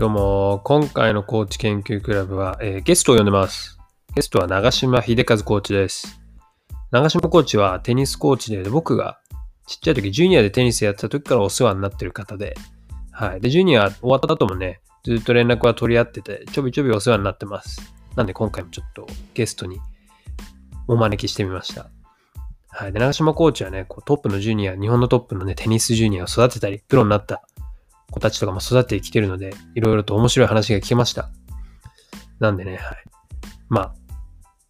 どうも、今回のコーチ研究クラブは、えーゲストを呼んでます。ゲストは長島秀和コーチです。長島コーチはテニスコーチで、僕がちっちゃい時、ジュニアでテニスやってた時からお世話になってる方で、はい。で、ジュニア終わった後もね、ずっと連絡は取り合ってて、ちょびちょびお世話になってます。なんで今回もちょっとゲストにお招きしてみました。はい。で、長島コーチはね、こうトップのジュニア、日本のトップのね、テニスジュニアを育てたり、プロになった子たちとかも育ててきてるので、いろいろと面白い話が聞けました。なんでね、はい。まあ、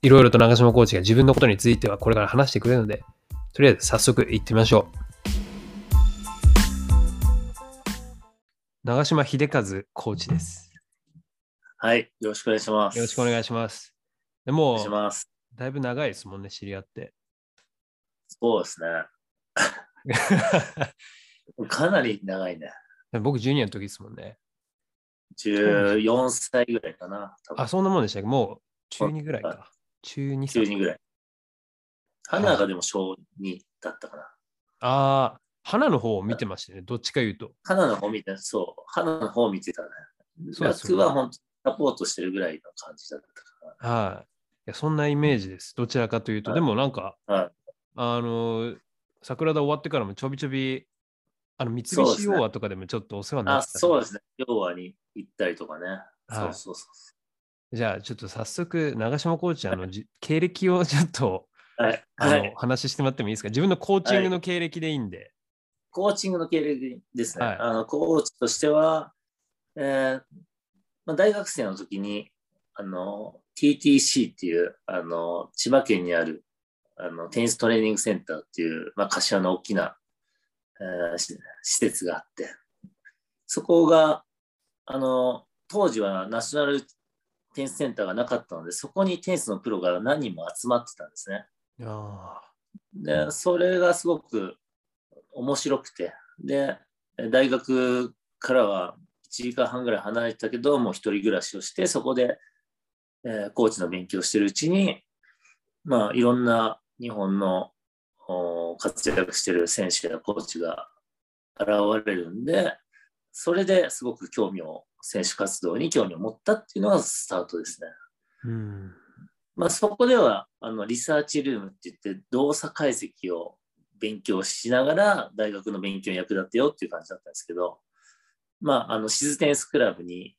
いろいろと長島コーチが自分のことについてはこれから話してくれるので、とりあえず早速行ってみましょう。長島秀和コーチです。はい、よろしくお願いします。よろしくお願いしします。でおもす。だいぶ長いですもんね、知り合って。そうですね。かなり長いね。僕、ジュニアの時ですもんね。14歳ぐらいかな。あ、そんなもんでしたっけ？もう中2ぐらいはか。中2中2ぐらい。花がでも小2だったかな。ああ、花の方を見てましたね。どっちか言うと。花の方見て、そう、花の方見てたね。夏は本当サポートしてるぐらいの感じだったかはい。いやそんなイメージです。どちらかというと。はいでもなんか、な。はい。あの、桜田終わってからもちょびちょび、あの、三菱洋和とかでもちょっとお世話になあ、ってたんそうですね。要はに行ったりとかね。はいそうそうそう。じゃあ、ちょっと早速、長島コーチ、あの、じ経歴をちょっと、はい。あの、はい。話してもらってもいいですか？自分のコーチングの経歴でいいんで。コーチングの経歴ですね。はいあのコーチとしては、えーまあ、大学生の時にあの TTC っていうあの千葉県にあるあのテニストレーニングセンターっていう、まあ、柏の大きな、え施設があって、そこがあの当時はナショナルテニスセンターがなかったので、そこにテニスのプロが何人も集まってたんですね。あで、それがすごく面白くて、で、大学からは1時間半ぐらい離れてたけど、もう一人暮らしをして、そこで、えーコーチの勉強をしてるうちに、まあ、いろんな日本のお活躍してる選手やコーチが現れるんで、それですごく興味を、選手活動に興味を持ったっていうのがスタートですね。うん。まあ、そこではあのリサーチルームって言って動作解析を勉強しながら大学の勉強に役立てようっていう感じだったんですけど、まあ、あのシズテニスクラブに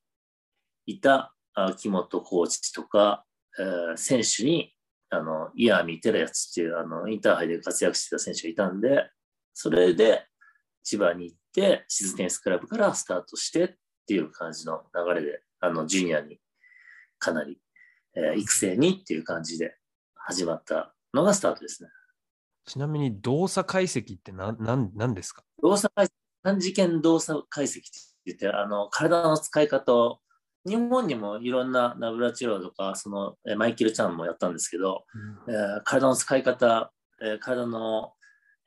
いたあ木本コーチとか、えー選手にあのイヤーミー・テラヤツっていうあのインターハイで活躍してた選手がいたんでそれで千葉に行ってシズテニスクラブからスタートしてっていう感じの流れであのジュニアにかなりえー育成にっていう感じで始まったのがスタートですね。ちなみに動作解析って何なんなんですか？動作解析、短時間動作解析って言って、あの体の使い方を、日本にもいろんなナブラチローとか、そのえーマイケル・チャンもやったんですけど、えー体の使い方、えー体の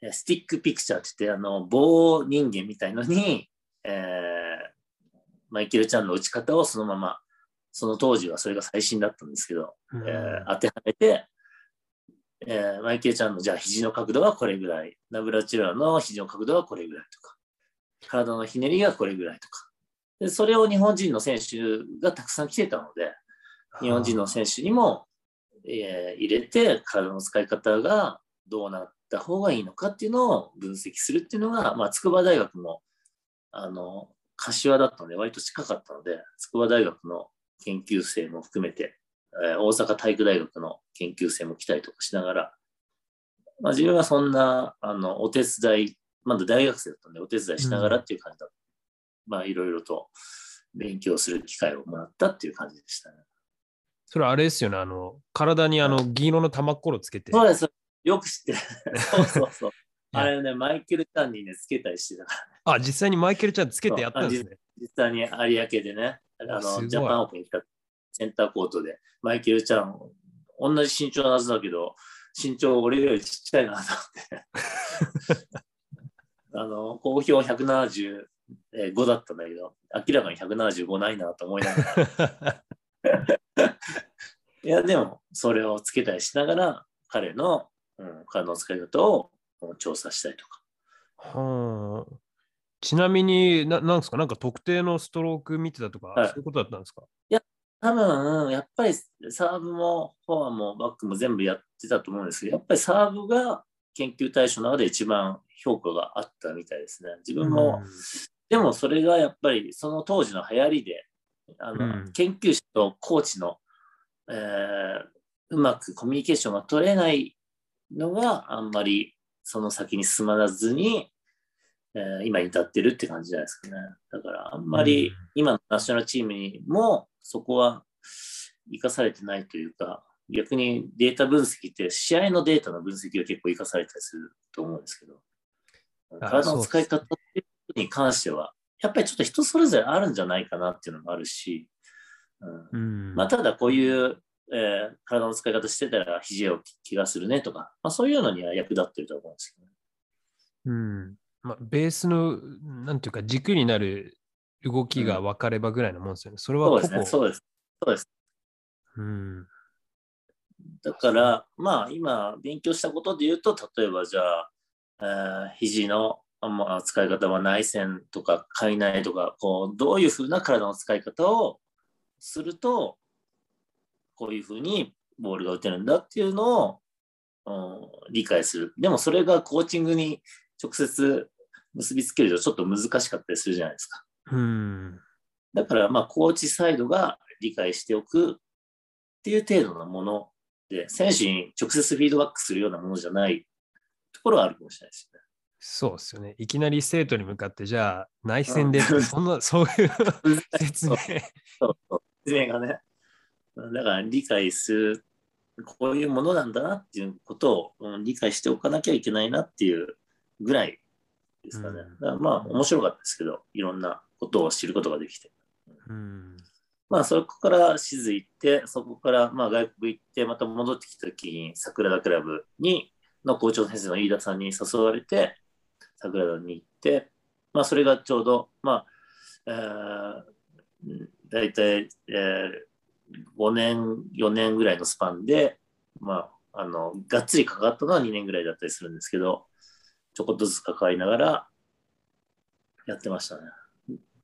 えースティックピクチャーって言って、あの棒人間みたいのに、えーマイケル・チャンの打ち方をそのまま、その当時はそれが最新だったんですけど、うんえー当てはめて、えーマイケルちゃんのじゃあ肘の角度はこれぐらい、ナブラチュラの肘の角度はこれぐらいとか、体のひねりがこれぐらいとか。でそれを日本人の選手がたくさん来てたので、日本人の選手にも、えー入れて体の使い方がどうなった方がいいのかっていうのを分析するっていうのが、まあ、筑波大学もあの柏だったので割と近かったので筑波大学の研究生も含めて、えー大阪体育大学の研究生も来たりとかしながら、まあ、自分はそんなあのお手伝いまだ大学生だったのでお手伝いしながらっていう感じだった、まあいろいろと勉強する機会をもらったっていう感じでしたね。それあれですよね。あの、体にあの、銀色の玉っころつけて。そうです。よく知ってる。そうそうそう。やあれね、マイケル・チャンにね、つけたりしてたから、ね、あ、実際にマイケルちゃんつけてやったんですね。実際に有明でね、あのジャパンオープンに来たセンターコートで、マイケル・チャン、同じ身長のはずだけど、身長俺よりちっちゃいなと思って。あの、公表175だったんだけど、明らかに175ないなと思いながら。いや、でも、それをつけたりしながら、彼の、うん、体の使い方をうん調査したりとか。はあちなみにな、なんですか、なんか特定のストローク見てたとか、はいそういうことだったんですか？多分、やっぱりサーブもフォアもバックも全部やってたと思うんですけど、やっぱりサーブが研究対象の中で一番評価があったみたいですね。自分も、でもそれがやっぱりその当時の流行りで、あのうん研究者とコーチの、えーうまくコミュニケーションが取れないのがあんまりその先に進まずに、えー今に至ってるって感じじゃないですかね。だからあんまりうん今のナショナルチームにもそこは生かされてないというか、逆にデータ分析って試合のデータの分析が結構生かされたりすると思うんですけど、あ体の使い方に関しては、やっぱりちょっと人それぞれあるんじゃないかなっていうのもあるし、うんうん。まあ、ただこういう、えー体の使い方してたら肘を気がするねとか、まあ、そういうのには役立ってると思うんですけどね。うん。まあ、ベースの、なんていうか、軸になる動きが分かればぐらいのもんですよね。それはそうですね、そうです。そうです。うん。だから、まあ今勉強したことで言うと、例えばじゃあ、えー肘のあまあ使い方は内旋とか海内とか、こう、どういうふうな体の使い方をすると、こういうふうにボールが打てるんだっていうのを、うん理解する。でもそれがコーチングに直接結びつけるとちょっと難しかったりするじゃないですか。うん。だから、まあ、コーチサイドが理解しておくっていう程度のもので、選手に直接フィードバックするようなものじゃないところはあるかもしれないですよね。そうですよね。いきなり生徒に向かって、じゃあ、内戦で、うんそんな、そういう説明。そうそう説明がね。だから理解する、こういうものなんだなっていうことを、うん理解しておかなきゃいけないなっていうぐらいですかね。うんだからまあ面白かったですけど、いろんなことを知ることができて。うん。まあそこから静行って、そこからまあ外国行って、また戻ってきた時に桜田クラブに、の校長先生の飯田さんに誘われて、桜田に行って、まあそれがちょうど、まあ、えー、大体、えー、5年、4年ぐらいのスパンで、まあ、あの、がっつり関わったのは2年ぐらいだったりするんですけど、ちょこっとずつ関わりながらやってましたね。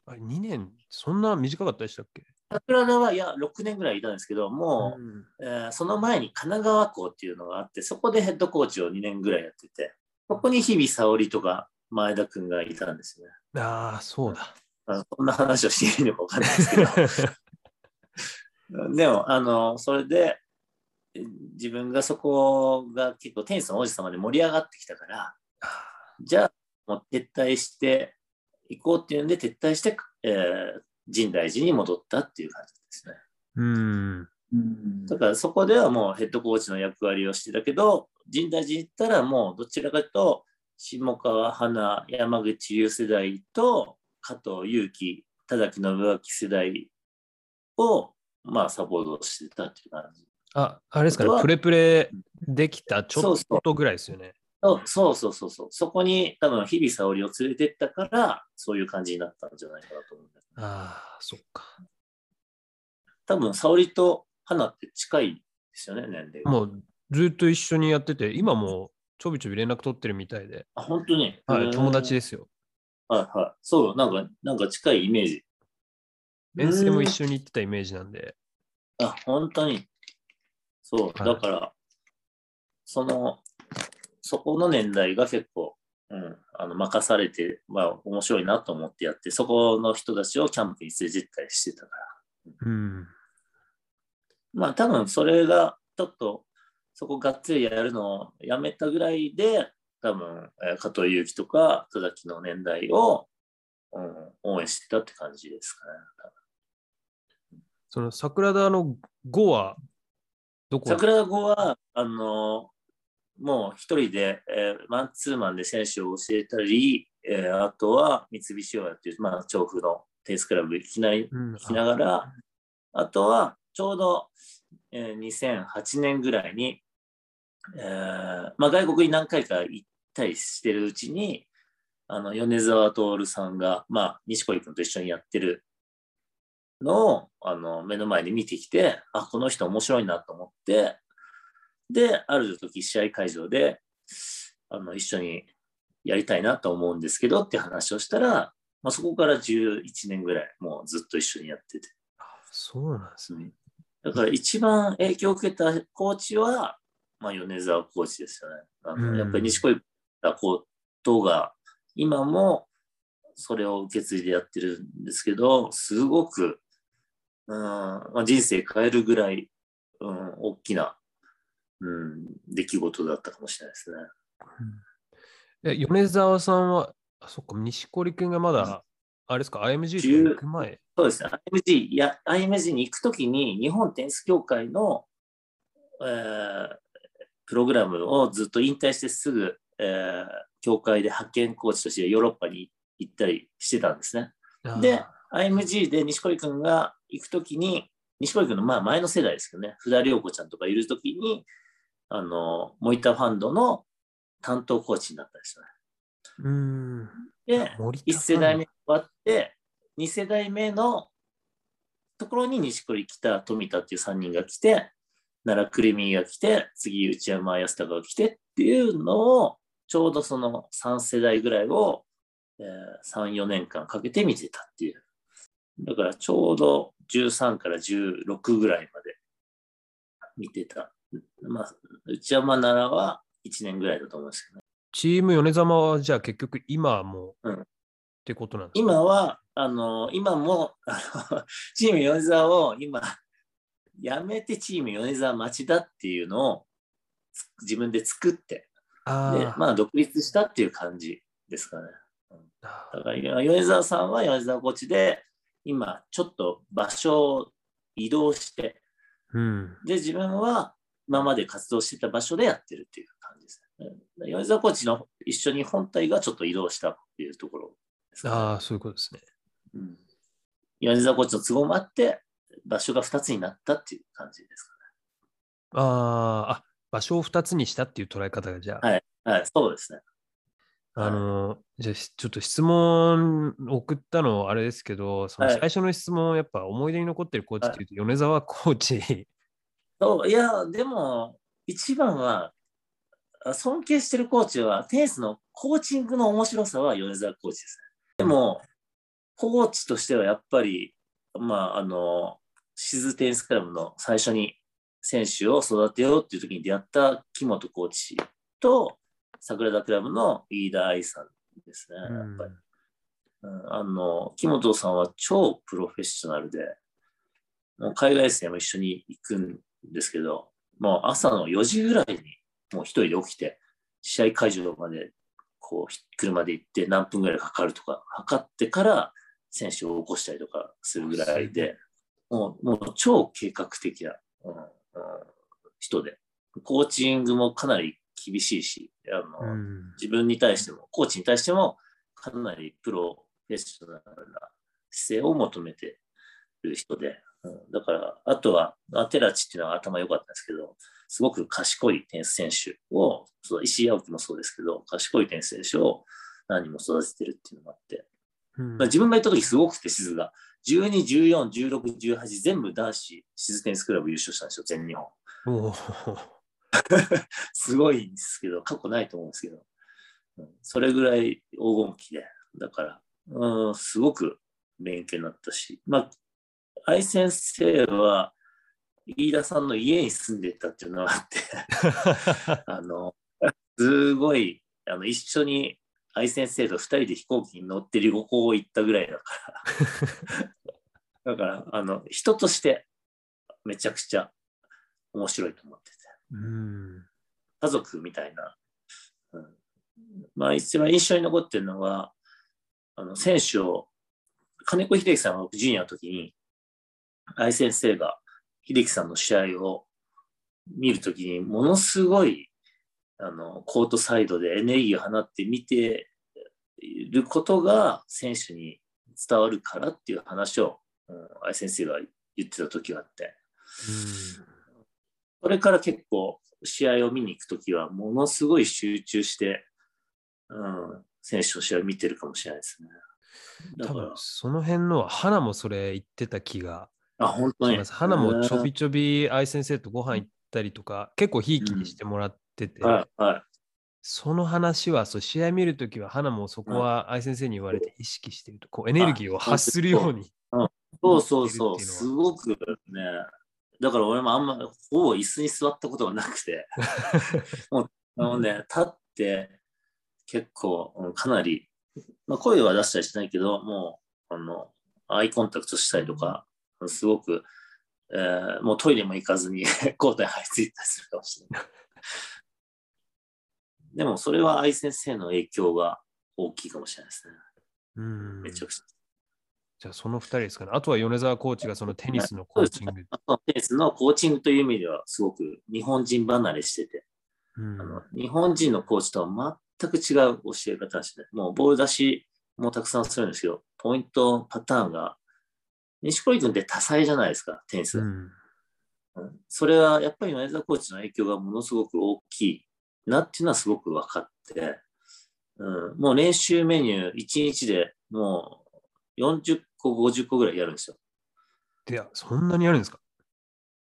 あれ、2年、そんな短かったでしたっけ？桜田はいや、6年ぐらいいたんですけど、もう、ん。えーその前に神奈川校っていうのがあって、そこでヘッドコーチを2年ぐらいやってて、そこに日々沙織とか前田くんがいたんですね。ああ、そうだ。あのこんな話をしていいのかわかんないですけど、でも、あの、それで、え自分がそこが結構テニスの王子様で盛り上がってきたから、じゃあ、もう撤退していこうっていうんで、撤退して、えー深大寺に戻ったっていう感じですね。うん。だからそこではもうヘッドコーチの役割をしてたけど、深大寺行ったらもうどちらかというと、下川花、山口優世代と加藤祐樹、田崎信明世代を、まあ、サポートしてたっていう感じ。あ、あれですかねプレプレできたちょっとぐらいですよね。そうそうそうそうそう。そこに多分日々沙織を連れてったから、そういう感じになったんじゃないかなと思うああ、そっか。多分沙織と花って近いですよね、年齢が。もうずっと一緒にやってて、今もちょびちょび連絡取ってるみたいで、あ、本当に？はい、友達で。ですよ。はいはい。そう、なんか、なんか近いイメージ。遠征も一緒に行ってたイメージなんで。あ、本当に。そう、はいだから、その、そこの年代が結構、うん、あの任されて、まあ、面白いなと思ってやって、そこの人たちをキャンプに連れて行ったりしてたから。うん。まあ、多分それが、ちょっと、そこがっつりやるのをやめたぐらいで、多分、えー加藤祐樹とか、戸崎の年代を、うん、応援してたって感じですかね。その桜田の5はどこ桜田語は、あの、もう一人で、えーマンツーマンで選手を教えたり、えーあとは三菱オアっていう、まあ、調布のテニスクラブ行きなりうん、行きながら、あとはちょうど、えー2008年ぐらいに、えーまあ、外国に何回か行ったりしてるうちに、あの米沢徹さんが、まあ、西堀君と一緒にやってるのをあの目の前で見てきて、あ、この人面白いなと思って、で、ある時試合会場で、あの一緒にやりたいなと思うんですけどって話をしたら、まあ、そこから11年ぐらいもうずっと一緒にやってて。あそうなんですね。だから一番影響を受けたコーチは、まあ、米沢コーチですよね。あのうんやっぱり西小田ことが、今もそれを受け継いでやってるんですけど、すごく、うんまあ、人生変えるぐらい、うん、大きな、うん、出来事だったかもしれないですね。え米沢さんは、あそっか、錦織君がまだ、あれですか、IMG とか行く前？そうですね。IMG、いや、IMG に行くときに、日本テニス協会の、えープログラムをずっと引退してすぐ、えー協会で派遣コーチとしてヨーロッパに行ったりしてたんですね。で、IMG で錦織君が行くときに、錦織君のまあ前の世代ですけどね、福田涼子ちゃんとかいるときに、あの、モイターファンドの担当コーチになったんですよね。うーん。で、森田1世代目終わって、2世代目のところに錦織来た富田っていう3人が来て、奈良クリミーが来て、次内山康隆が来てっていうのを、ちょうどその3世代ぐらいを、えー3、4年間かけて見てたっていう。だからちょうど13から16ぐらいまで見てた。まあ、内山奈良は1年ぐらいだと思うんですけどね。チーム米沢は、じゃあ結局今はもう、うんってことなんですか？今は、あの、今も、あの、チーム米沢を今、やめてチーム米沢町田っていうのをつ自分で作って、でまあ、独立したっていう感じですかね。あだから、今米沢さんは米沢コーチで、今、ちょっと場所を移動して、ーうん。で、自分は今まで活動してた場所でやってるっていう感じですね。うん米沢コーチの一緒に本体がちょっと移動したっていうところですかね。ああ、そういうことですね。うん米沢コーチの都合もあって、場所が2つになったっていう感じですあーあ、場所を2つにしたっていう捉え方が、じゃあ、はいかね。はい、そうですね。あのーじゃあ、しちょっと質問送ったのあれですけど、そのはい最初の質問、やっぱ思い出に残ってるコーチっていうと、米沢コーチ。そういや、でも、一番は、あ尊敬してるコーチは、テニスのコーチングの面白さは米沢コーチですね。でも、コーチとしてはやっぱり、まあ、あの、シズテニスクラブの最初に選手を育てようっていう時に出会った木本コーチと、桜田クラブの飯田愛さんですね、やっぱり。うんあの、木本さんは超プロフェッショナルで、もう海外戦も一緒に行くんですけど、もう朝の4時ぐらいにもう一人で起きて、試合会場までこうひ車で行って何分ぐらいかかるとか測ってから選手を起こしたりとかするぐらいで、もうもう超計画的な、うんうん人で、コーチングもかなり厳しいし、あのうん。自分に対しても、コーチに対しても、かなりプロフェッショナルな姿勢を求めてる人で、うんだから、あとは、アテラチっていうのは頭良かったんですけど、すごく賢いテニス選手を、そう石井青木もそうですけど、賢いテニス選手を何人も育ててるっていうのもあって、うんまあ、自分が行った時すごくて、静が。12、14、16、18、全部男子、静テニスクラブ優勝したんですよ、全日本。すごいんですけど、過去ないと思うんですけど、うん。それぐらい黄金期で、だから、うん、すごく勉強になったし、まあ、愛先生は、飯田さんの家に住んでたっていうのがあって、あの、すごい、あの、一緒に愛先生と二人で飛行機に乗って旅行行ったぐらいだから、だから、あの、人としてめちゃくちゃ面白いと思ってて。うん家族みたいな。うん、まあ一番印象に残ってるのは、あの選手を、金子秀樹さんが僕ジュニアの時に、愛先生が秀樹さんの試合を見るときに、ものすごいあのコートサイドでエネルギーを放って見ていることが選手に伝わるからっていう話を、うん、愛先生が言ってた時があって、それから結構試合を見に行くときはものすごい集中して、うん、選手の試合を見てるかもしれないですね。多分、その辺のは、花もそれ言ってた気があ、本当に。花もちょうんびちょび愛先生とご飯行ったりとか、結構ひいきにしてもらってて、はい、はい。その話は、そう試合見るときは、花もそこは愛先生に言われて意識してると、こうエネルギーを発するように。そうそうそう、すごくね。だから俺もあんま、ほぼ椅子に座ったことがなくて、もうあのね、立って結構かなり、まあ、声は出したりしないけど、もうあのアイコンタクトしたりとか、すごく、えー、もうトイレも行かずに 交代入りたりするかもしれない。でもそれは愛先生の影響が大きいかもしれないですね。うんめちゃくちゃ。じゃあその2人ですかね。あとは米沢コーチがそのテニスのコーチング。テニスのコーチングという意味ではすごく日本人離れしてて、うんあの日本人のコーチとは全く違う教え方して、もうボール出しもたくさんするんですけど、ポイント、パターンが、西堀君って多彩じゃないですか、テニス。うんうんそれはやっぱり米沢コーチの影響がものすごく大きいなっていうのはすごく分かって、うん、もう練習メニュー1日でもう40個、50個ぐらいやるんですよ。いや、そんなにあるんですか？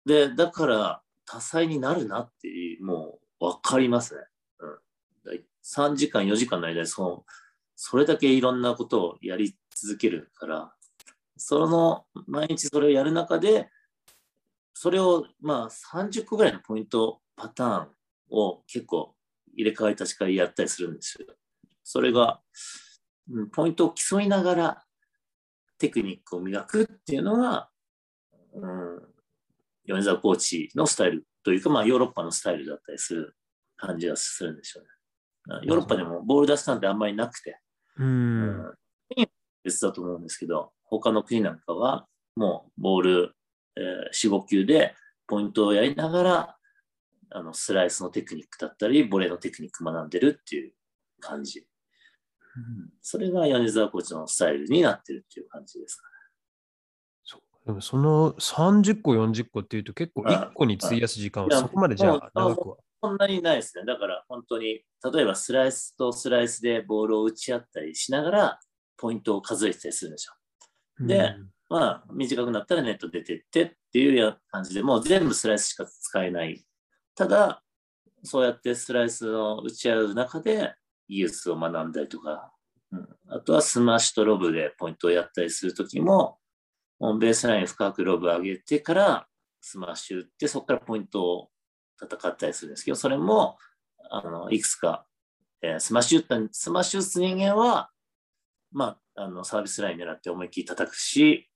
で、だから多彩になるなっていう、もう分かりますね。うん、だい3時間、4時間の間でその、それだけいろんなことをやり続けるから、その毎日それをやる中で、それをまあ30個ぐらいのポイント、パターンを結構入れ替わり立ち替えやったりするんですよ。それが、うんポイントを競いながらテクニックを磨くっていうのが、うん、米沢コーチのスタイルというか、まあ、ヨーロッパのスタイルだったりする感じがするんでしょうね。ヨーロッパでもボール出しなんてあんまりなくて、うん。別だと思うんですけど、他の国なんかはもうボール、えー4、5球でポイントをやりながら、あのスライスのテクニックだったり、ボレーのテクニック学んでるっていう感じ。それが米沢コーチのスタイルになってるっていう感じですかそうでもその30個、40個っていうと結構1個に費やす時間はそこまでじゃあ長くは。そんなにないですね。だから本当に、例えばスライスとスライスでボールを打ち合ったりしながら、ポイントを数えてたりするんですよ。でうんまあ、短くなったらネット出てってっていうような感じで、もう全部スライスしか使えない。ただ、そうやってスライスを打ち合う中で、技術を学んだりとか、うん、あとはスマッシュとロブでポイントをやったりするときも、うんベースライン深くロブ上げてから、スマッシュ打って、そこからポイントを戦ったりするんですけど、それも、あの、いくつか、えースマッシュ打った、スマッシュ打つ人間は、まあ、あの、サービスライン狙って思いっきり叩くし、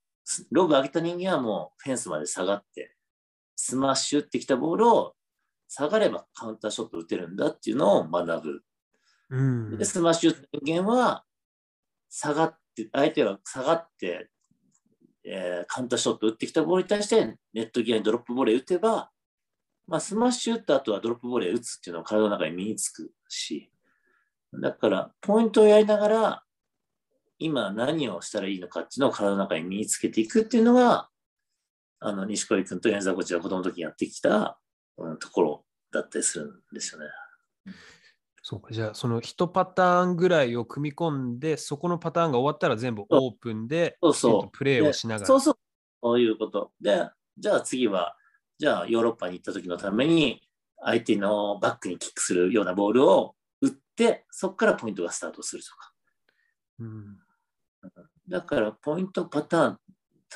ロブ上げた人間はもうフェンスまで下がって、スマッシュ打ってきたボールを下がればカウンターショット打てるんだっていうのを学ぶ。うんで、スマッシュ人間は、下がって、相手が下がって、えーカウンターショット打ってきたボールに対して、ネット際にドロップボレー打てば、まあ、スマッシュ打った後はドロップボレー打つっていうのは体の中に身につくし、だから、ポイントをやりながら、今何をしたらいいのかっていうのを体の中に身につけていくっていうのが、あの、西堀君と米沢コーチが子供の時にやってきた、うん、ところだったりするんですよね。そうか、じゃあその1パターンぐらいを組み込んで、そこのパターンが終わったら全部オープンで、そうそうえっとプレーをしながら。そうそう。そういうこと。で、じゃあ次は、じゃあヨーロッパに行った時のために、相手のバックにキックするようなボールを打って、そこからポイントがスタートするとか。うんだから、ポイントパターン、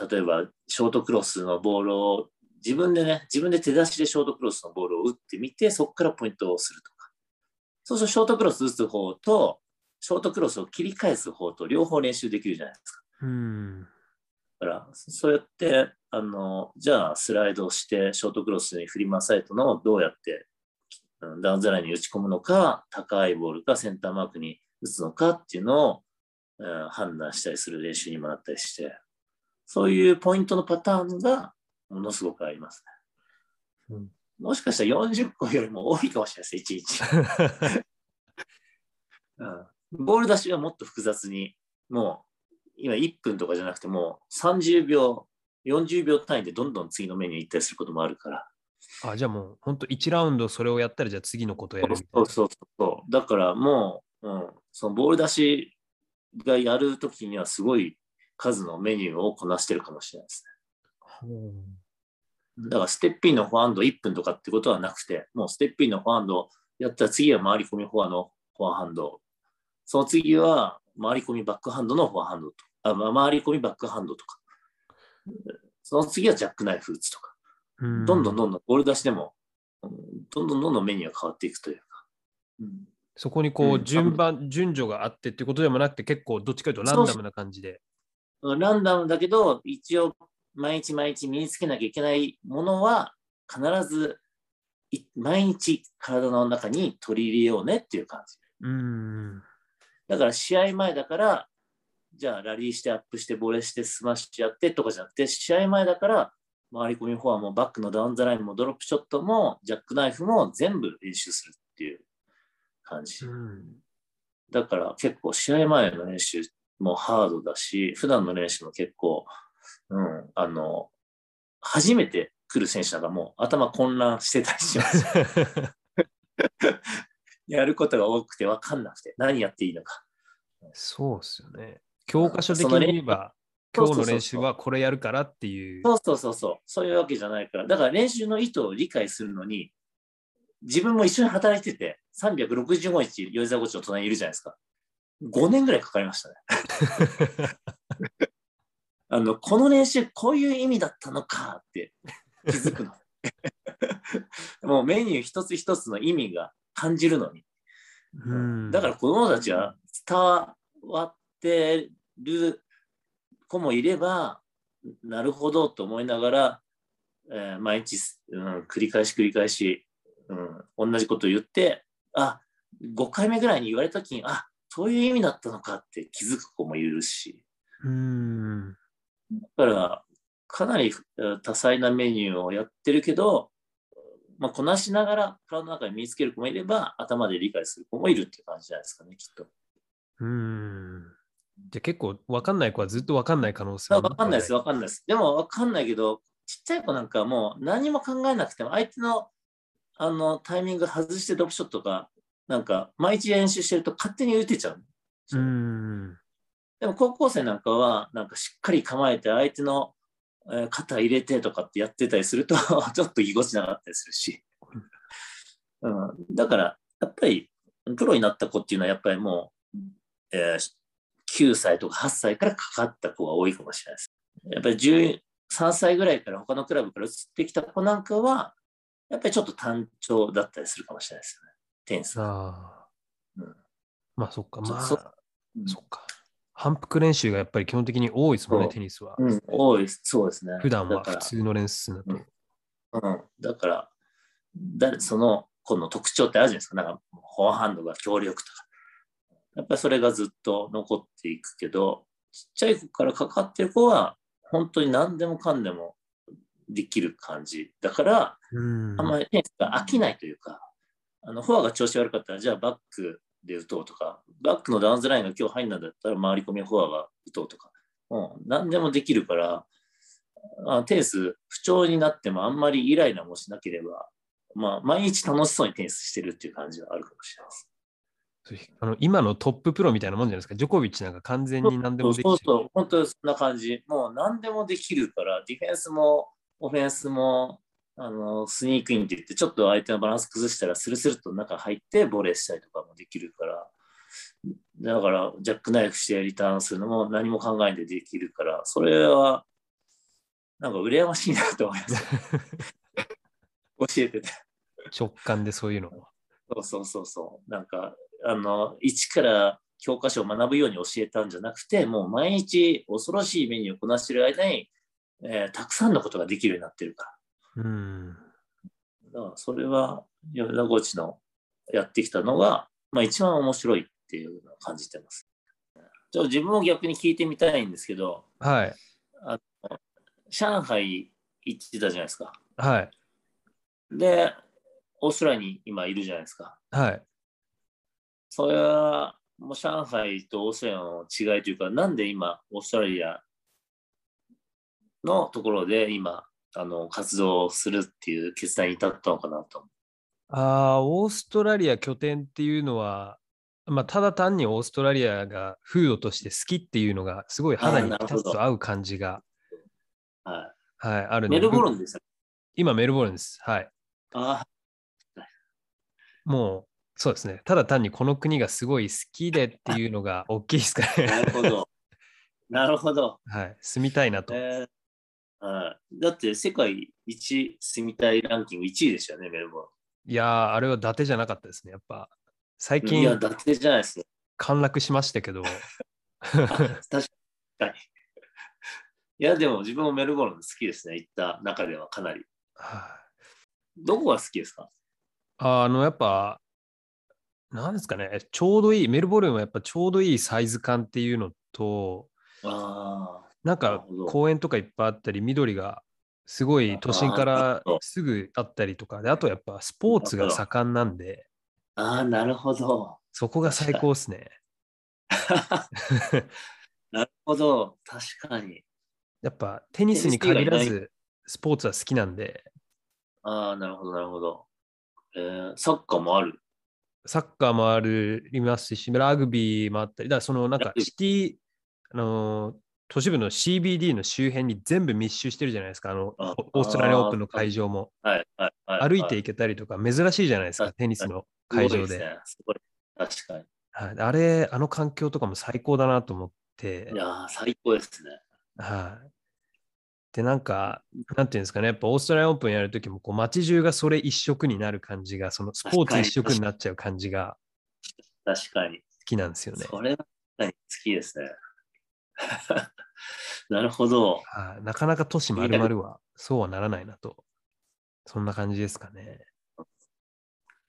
例えば、ショートクロスのボールを自分でね、自分で手出しでショートクロスのボールを打ってみて、そこからポイントをするとか。そうすると、ショートクロス打つ方と、ショートクロスを切り返す方と両方練習できるじゃないですか。うんだから、そうやって、あの、じゃあスライドをして、ショートクロスに振り回されたのをどうやってうんダウンザラインに打ち込むのか、高いボールかセンターマークに打つのかっていうのを、うん判断したりする練習にもなったりして、そういうポイントのパターンがものすごくありますね。うんもしかしたら40個よりも多いかもしれないです、1日。うんボール出しはもっと複雑に、もう今1分とかじゃなくてもう30秒、40秒単位でどんどん次のメニュー行ったりすることもあるから。あ、じゃあもう本当1ラウンドそれをやったら、じゃあ次のことをやる。そうそうそう。だからもう、うん、そのボール出しがやるときにはすごい数のメニューをこなしてるかもしれないですね。だからステッピンのフォアハンド1分とかってことはなくて、もうステッピンのフォアハンドやったら次は回り込みフォアのフォアハンド。その次は回り込みバックハンドのフォアハンドと。あ、まあ、回り込みバックハンドとか。その次はジャックナイフ打つとか。うんどんどんどんどんボール出しでも、うんどんどんどんどんメニューが変わっていくというか。うんそこにこううん順番、順序があってってことでもなくて、結構どっちかというとランダムな感じで。ランダムだけど、一応毎日毎日身につけなきゃいけないものは必ずい毎日体の中に取り入れようねっていう感じ。うん。だから試合前だから、じゃあラリーしてアップしてボレーしてスマッシュやってとかじゃなくて、試合前だから回り込みフォアもバックのダウンザラインもドロップショットもジャックナイフも全部練習するっていう感じ。うんだから結構試合前の練習もハードだし、普段の練習も結構、うん、あの、初めて来る選手なんかもう頭混乱してたりします。やることが多くて分かんなくて、何やっていいのか。そうっすよね。教科書的に言えば、今日の練習はこれやるからっていう。そうそうそうそう、そういうわけじゃないから。だから練習の意図を理解するのに、自分も一緒に働いてて、365日、吉沢コーチの隣にいるじゃないですか。5年ぐらいかかりましたね。あの、この練習、こういう意味だったのかって 気づくの。もうメニュー一つ一つの意味が感じるのに。うんだから子供たちは伝わってる子もいれば、なるほどと思いながら、えー毎日、うん、繰り返し繰り返し、うん、同じことを言って、あ、5回目ぐらいに言われた時に、あ、そういう意味だったのかって気づく子もいるし、うん。だから、かなりえー多彩なメニューをやってるけど、まあ、こなしながら体の中に身につける子もいれば、頭で理解する子もいるっていう感じじゃないですかね、きっと。うん。じゃあ結構分かんない子はずっと分かんない可能性わかんないです、わかんないです。でもわかんないけど、ちっちゃい子なんかはもう何も考えなくても、相手のあのタイミング外してドロップショットとか、なんか毎日練習してると勝手に打てちゃう。うん。でも高校生なんかは、なんかしっかり構えて相手の、えー肩入れてとかってやってたりすると、ちょっとぎこちなかったりするし。うん、だから、やっぱり、プロになった子っていうのは、やっぱりもう、えー9歳とか8歳からかかった子が多いかもしれないです。やっぱり13歳ぐらいから他のクラブから移ってきた子なんかは、やっぱりちょっと単調だったりするかもしれないですよね。テニスが。ああ。うんまあそっか、まあ、そそっか。反復練習がやっぱり基本的に多いですもんね、テニスは。うん、多いです。そうですね。普段はだから普通の練習だと。うん、だから、誰その子の特徴ってあるじゃないですか。なんか、フォアハンドが強力とか。やっぱりそれがずっと残っていくけど、ちっちゃい子からかかってる子は、本当に何でもかんでもできる感じ。だから、うん。あんまりテニスが飽きないというか、あのフォアが調子悪かったら、じゃあバックで打とうとか、バックのダウンズラインが今日入んなんだったら回り込みフォアが打とうとか、もう何でもできるから、あテニス不調になってもあんまりイライラもしなければ、まあ、毎日楽しそうにテニスしてるっていう感じはあるかもしれないです。あの今のトッププロみたいなもんじゃないですか。ジョコビッチなんか完全に何でもできちゃそうそう、本当にそんな感じ。もう何でもできるから、ディフェンスもオフェンスも、あの、スニークインって言って、ちょっと相手のバランス崩したら、スルスルと中入ってボレーしたりとかもできるから、だから、ジャックナイフしてリターンするのも何も考えないでできるから、それは、なんか羨ましいなと思います。教えてて。直感でそういうのを。そうそうそうそう。なんか、あの、一から教科書を学ぶように教えたんじゃなくて、もう毎日恐ろしいメニューをこなしてる間に、えーたくさんのことができるようになってるかうん。ら。だからそれは、米田コーチのやってきたのが、まあ一番面白いっていうのを感じてます。ちょっと自分も逆に聞いてみたいんですけど、はい。上海行ってたじゃないですか。はい。で、オーストラリアに今いるじゃないですか。はい。それは、もう上海とオーストラリアの違いというか、なんで今、オーストラリアのところで今、あの、活動するっていう決断に至ったのかなと。ああ、オーストラリア拠点っていうのは、まあ、ただ単にオーストラリアが風土として好きっていうのが、すごい肌にピタッと合う感じが、ははい、あるい。のでメルボルンですよ。今、メルボルンです。はい。あもそうですね。ただ単にこの国がすごい好きでっていうのが大きいですかなね。るほど。なるほど。はい。住みたいなと。えーはいだって世界一住みたいランキング1位でしたよね、メルボいやー、あれは伊達じゃなかったですね。やっぱ、最ルン。いや、近だってじゃないですね。陥落しましたけど、確かに。いや、でも自分もメルボルン好きですね。行った中ではかなり。はいどこが好きですか？あの、やっぱ、なんですかね、ちょうどいい、メルボルンはやっぱちょうどいいサイズ感っていうのと、ああ、なんか公園とかいっぱいあったり、緑がすごい都心からすぐあったりとかで、あとやっぱスポーツが盛んなんで、ああ、なるほど。そこが最高ですね。なるほど。確かに。やっぱテニスに限らずスポーツは好きなんで、ああ、なるほど、なるほど。えー、サッカーもある？サッカーもありますし、ラグビーもあったり、だからそのなんかシティ、あのー都市部の CBD の周辺に全部密集してるじゃないですか、あのあオーストラリアオープンの会場も。はい、はい、はい。歩いて行けたりとか、珍しいじゃないですか、はいテニスの会場で。ね。確かに。はい、あれ、あの環境とかも最高だなと思ってい、やー、最高ですね。はい。で、なんか、なんていうんですかね、やっぱオーストラリアオープンやるときも、こう街中がそれ一色になる感じが、そのスポーツ一色になっちゃう感じが確かに。好きなんですよね。それは好きですね。なるほど。はい、なかなか都市丸々はそうはならないなと。そんな感じですかね。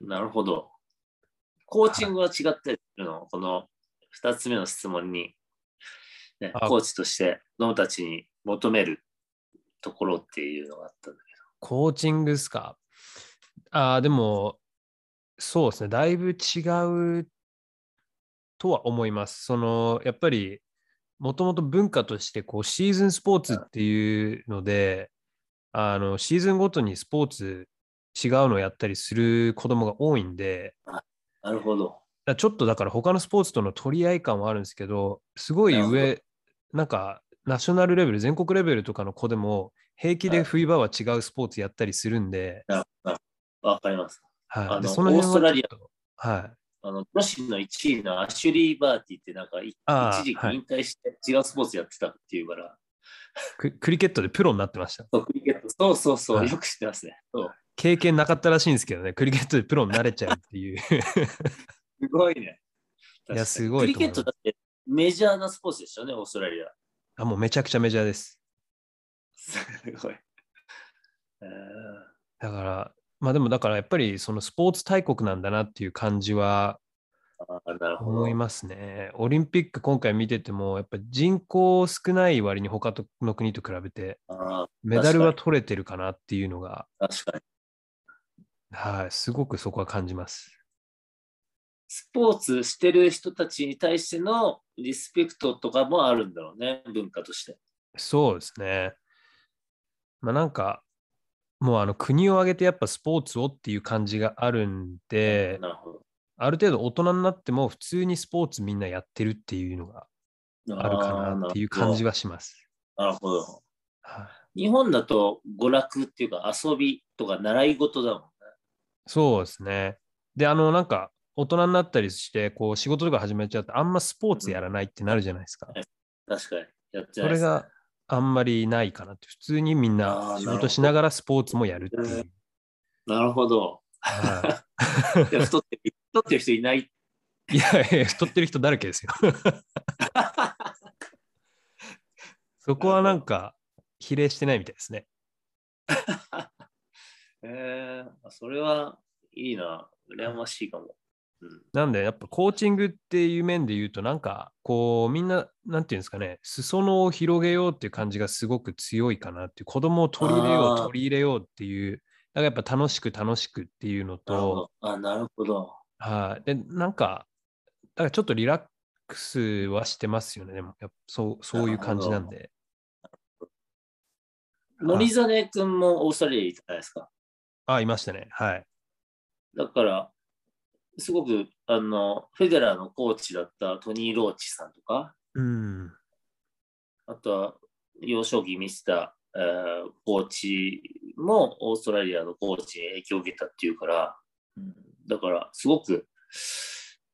なるほど。コーチングは違ったりするの、この2つ目の質問に、ね、あコーチとして子供たちに求めるところっていうのがあったんだけコーチングですか？ああ、でも、そうですね。だいぶ違うとは思います。その、やっぱり、もともと文化として、こう、シーズンスポーツっていうので、あの、シーズンごとにスポーツ違うのをやったりする子供が多いんで、ど。なるほど。だちょっとだから他のスポーツとの取り合い感はあるんですけど、すごい上、なんか、ナショナルレベル、全国レベルとかの子でも、平気で冬場は違うスポーツやったりするんで、わかります。はい。あのでその辺はオーストラリアはい。あの女子の1位のアシュリー・バーティってなんか一時期引退して違うスポーツやってたっていうから、ククリケットでプロになってました。そうクリケットそうそうそう、はいよく知ってますね。そう経験なかったらしいんですけどね、クリケットでプロになれちゃうっていう。すごいね。いやすごいクリケットだってメジャーなスポーツでしたよね、オーストラリア。あ、もうめちゃくちゃメジャーです。すごい。えーだから、まあでもだからやっぱりそのスポーツ大国なんだなっていう感じは。思いますね。オリンピック今回見てても、やっぱ人口少ない割に他の国と比べてメダルは取れてるかなっていうのが、確かに。はい、すごくそこは感じます。スポーツしてる人たちに対してのリスペクトとかもあるんだろうね、文化として。そうですね。まあなんか、もうあの国を挙げてやっぱスポーツをっていう感じがあるんで、なるほど。ある程度大人になっても普通にスポーツみんなやってるっていうのがあるかなっていう感じは。はします。なるほど。はい、日本だと娯楽っていうか遊びとか習い事だもんね。そうですね。で、あのなんか大人になったりして、こう仕事とか始めちゃうとあんまスポーツやらないってなるじゃないですか。確かに。やってそないねれがあんまりないかなって、普通にみんな仕事しながらスポーツもやるっていう。なるほど。はいいや太ってる太ってる人いない。いやいや、太ってる人だらけですよ。そこはなんか、比例してないみたいですね。えー、それはいいな。羨ましいかも。うん、なんで、やっぱコーチングっていう面で言うと、なんか、こう、みんな、なんていうんですかね、裾野を広げようっていう感じがすごく強いかなっていう、子供を取り入れよう、取り入れようっていう、だからやっぱ楽しく楽しくっていうのと、ど。あ、なるほど。はい、で、なんか、だからちょっとリラックスはしてますよね、でも、やっぱそうそういう感じなんで。森実君もオーストラリアにいたじゃないですか？あ、いましたね。はい。だから、すごく、あの、フェデラーのコーチだったトニー・ローチさんとか、うん。あとは、幼少期見せた、えーコーチもオーストラリアのコーチに影響を受けたっていうから、うんだから、すごく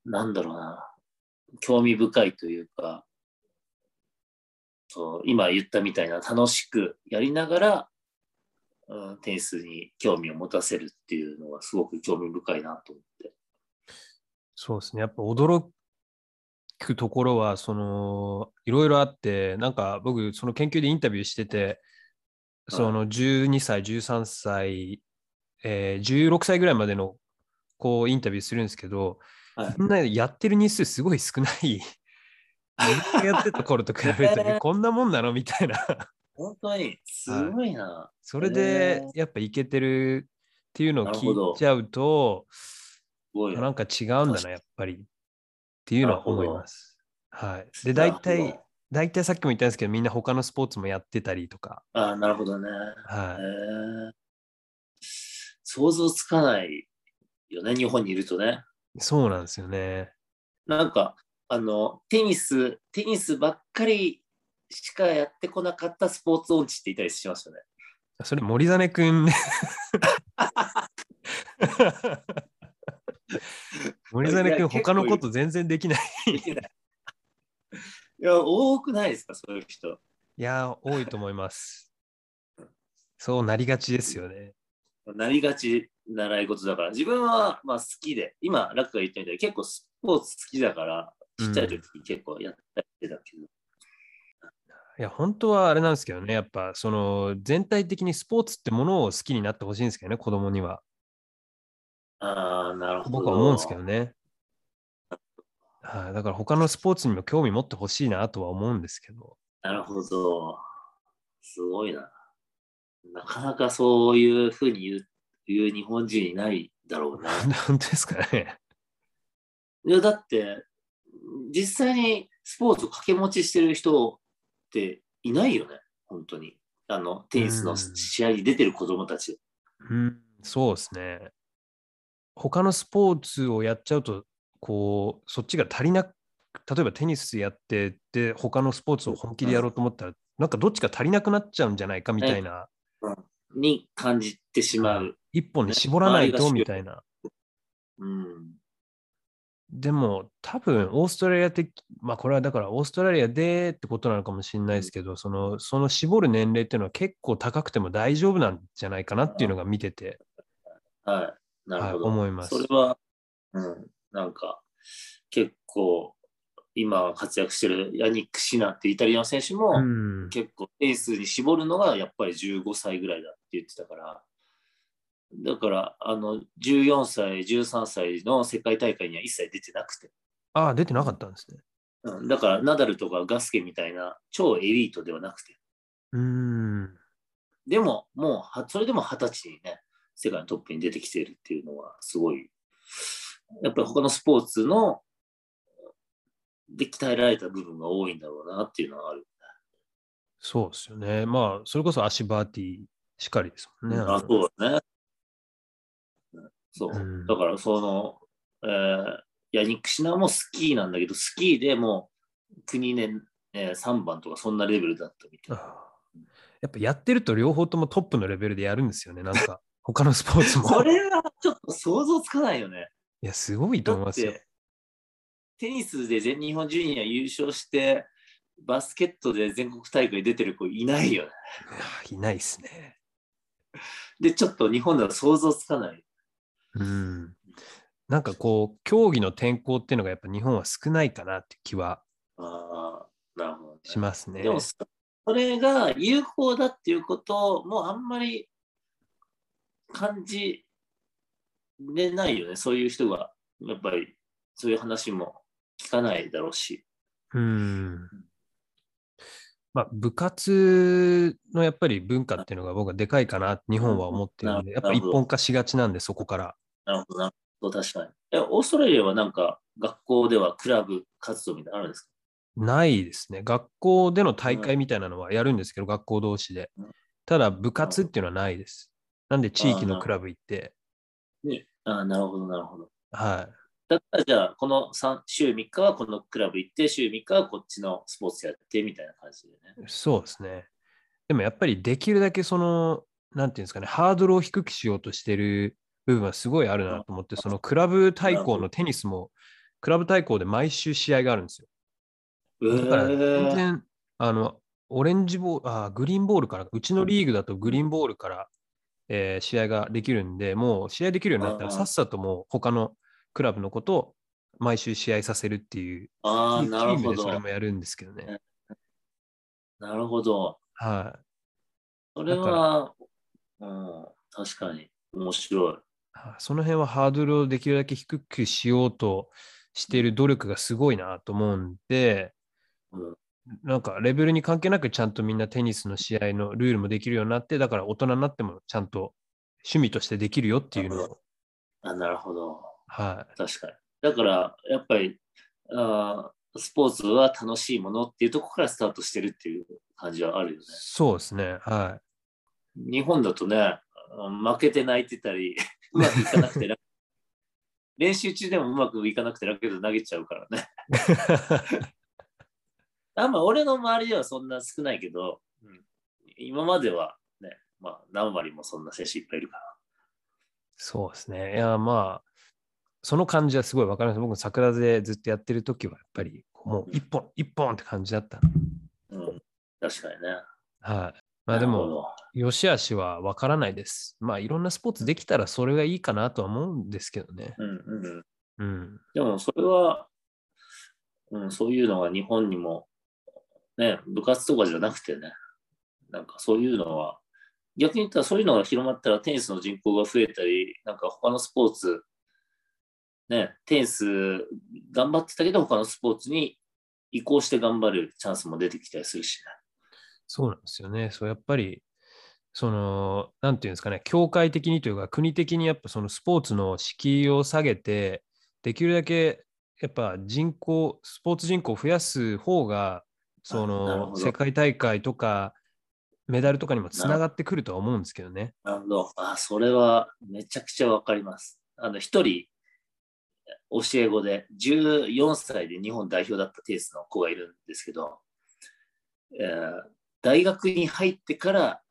なんだろうな、興味深いというか、そう今言ったみたいな楽しくやりながら、うん、テニスに興味を持たせるっていうのはすごく興味深いなと思って。そうですね。やっぱ驚くところは、その、いろいろあって、なんか僕、その研究でインタビューしてて、その12歳、13歳、えー16歳ぐらいまでのこうインタビューするんですけど、はいみんなやってる日数すごい少ない。やってた頃と比べると、えーこんなもんなのみたいな。本当に、すごいな。それでえ、やっぱいけてるっていうのを聞いちゃうと、な。なんか違うんだな、やっぱり。っていうのは思います。はい。で、大体ど、大体さっきも言ったんですけど、みんな他のスポーツもやってたりとか。あなるほどね。はへえ想像つかないよね、日本にいるとね。い。そうなんですよね。なんか、あの、テニス、テニスばっかりしかやってこなかったスポーツ音痴っていたりしますよね。それ、森実くんね。森実くん、いや結構他のこと全然できない。いや、多くないですか、そういう人。いや、多いと思います。そうなりがちですよね。なりがち習い事だから、自分はまあ好きで、今、楽が言ったみたいに結構スポーツ好きだから、ちっちゃい時結構やったりしてたけど。いや、本当はあれなんですけどね。やっぱ、その、全体的にスポーツってものを好きになってほしいんですけどね、子供には。ああ、なるほど。僕は思うんですけどね。はい、だから他のスポーツにも興味持ってほしいなとは思うんですけど。なるほど。すごいな。なかなかそういうふうに言う言う日本人いないだろうな。本当ですかね。いや、だって、実際にスポーツを掛け持ちしてる人っていないよね、本当に。あの、テニスの試合に出てる子供たち。うん、そうですね。他のスポーツをやっちゃうと、こう、そっちが足りなく、例えばテニスやって、で、他のスポーツを本気でやろうと思ったら、なんかどっちか足りなくなっちゃうんじゃないかみたいな、に感じてしまう。一本に絞らないとみたいな。うん。でも、多分、オーストラリア的、まあ、これはだから、オーストラリアでってことなのかもしれないですけど、その、その絞る年齢っていうのは結構高くても大丈夫なんじゃないかなっていうのが見てて、はい。なるほど。はい思います。それは、うん、なんか、結構、今活躍してるヤニック・シナってイタリアの選手も、うん、結構エースに絞るのがやっぱり15歳ぐらいだって言ってたから、だから、あの、14歳、13歳の世界大会には一切出てなくて、ああ、出てなかったんですね。うん、だから、ナダルとかガスケみたいな超エリートではなくて、うーん、でも、もうは、それでも二十歳にね、世界のトップに出てきているっていうのは、すごい、やっぱり他のスポーツの、で鍛えられた部分が多いんだろうなっていうのはある。そうですよね。まあ、それこそアシバーティしかりですもんね。あ、そうだね。そう。うんだから、その、えーヤニック・シナもスキーなんだけど、スキーでもう国ね、えー3番とかそんなレベルだったみたいな。やっぱやってると両方ともトップのレベルでやるんですよね。なんか、他のスポーツも。それはちょっと想像つかないよね。いや、すごいと思いますよテニスで全日本ジュニア優勝して、バスケットで全国大会出てる子いないよね。いないですね。で、ちょっと日本では想像つかない。うん。なんかこう、競技の転向っていうのがやっぱ日本は少ないかなって気は。しますね。でも、そそれが有効だっていうこともあんまり感じれないよね。そういう人が、やっぱりそういう話も聞かないだろうし。うん。まあ、部活のやっぱり文化っていうのが僕はでかいかな、日本は思ってるんで、やっぱ一本化しがちなんで、そこから。なるほどな。確かに。え、オーストラリアはなんか学校ではクラブ活動みたいなのあるんですか？ないですね。学校での大会みたいなのはやるんですけど、学校同士でうん。ただ、部活っていうのはないです。なんで、地域のクラブ行って、ね。ああ、なるほど、なるほど。はい。だったらじゃあ、この3週3日はこのクラブ行って、週3日はこっちのスポーツやってみたいな感じでね。そうですね。でもやっぱりできるだけその、なんていうんですかね、ハードルを低くしようとしてる部部分はすごいあるなと思って、そのクラブ対抗のテニスも、クラブ対抗で毎週試合があるんですよ。だから全然、あの、オレンジボール、あグリーンボールから、うちのリーグだとグリーンボールから、えー試合ができるんで、もう試合できるようになったら、さっさともう他のクラブのことを毎週試合させるっていう、あなるほどそれ。もやるんですけどね。なるほど。はい。それは、うん、確かに面白いその辺はハードルをできるだけ低くしようとしている努力がすごいなと思うんで、うんなんかレベルに関係なくちゃんとみんなテニスの試合のルールもできるようになって、だから大人になってもちゃんと趣味としてできるよっていうのなを、あなるほど。は確かに。だから、やっぱりあー、スポーツは楽しいものっていうところからスタートしてるっていう感じはあるよねい。。そうですね。は日本だとね、あ負けて泣いてたり、うまくいかなくてラ、練習中でもうまくいかなくてラケット投げちゃうからね。い。あんま俺の周りではそんな少ないけど、うん今まではね、まあ何割もそんな選手いっぱいいるから。そうですね。いや、まあ、その感じはすごいわかります。僕、桜でずっとやってる時は、やっぱり、もう一本、一本って感じだった。うん、確かにね。はい。まあでも、なるほど良し悪しは分からないです。まあいろんなスポーツできたらそれがいいかなとは思うんですけどね。うんうん、うん。でもそれは、うん、そういうのが日本にも、ね、部活とかじゃなくてね、なんかそういうのは、逆に言ったらそういうのが広まったらテニスの人口が増えたり、なんか他のスポーツ、ね、テニス頑張ってたけど他のスポーツに移行して頑張るチャンスも出てきたりするしね。そうなんですよね。そうやっぱり、その、なんていうんですかね、協会的にというか、国的にやっぱそのスポーツの敷居を下げて、できるだけやっぱ人口、スポーツ人口を増やす方が、その世界大会とかメダルとかにもつながってくるとは思うんですけどね。なるほど。あ、それはめちゃくちゃわかります。あの、一人、教え子で、14歳で日本代表だったテニスの子がいるんですけど、えー大学に入ってから、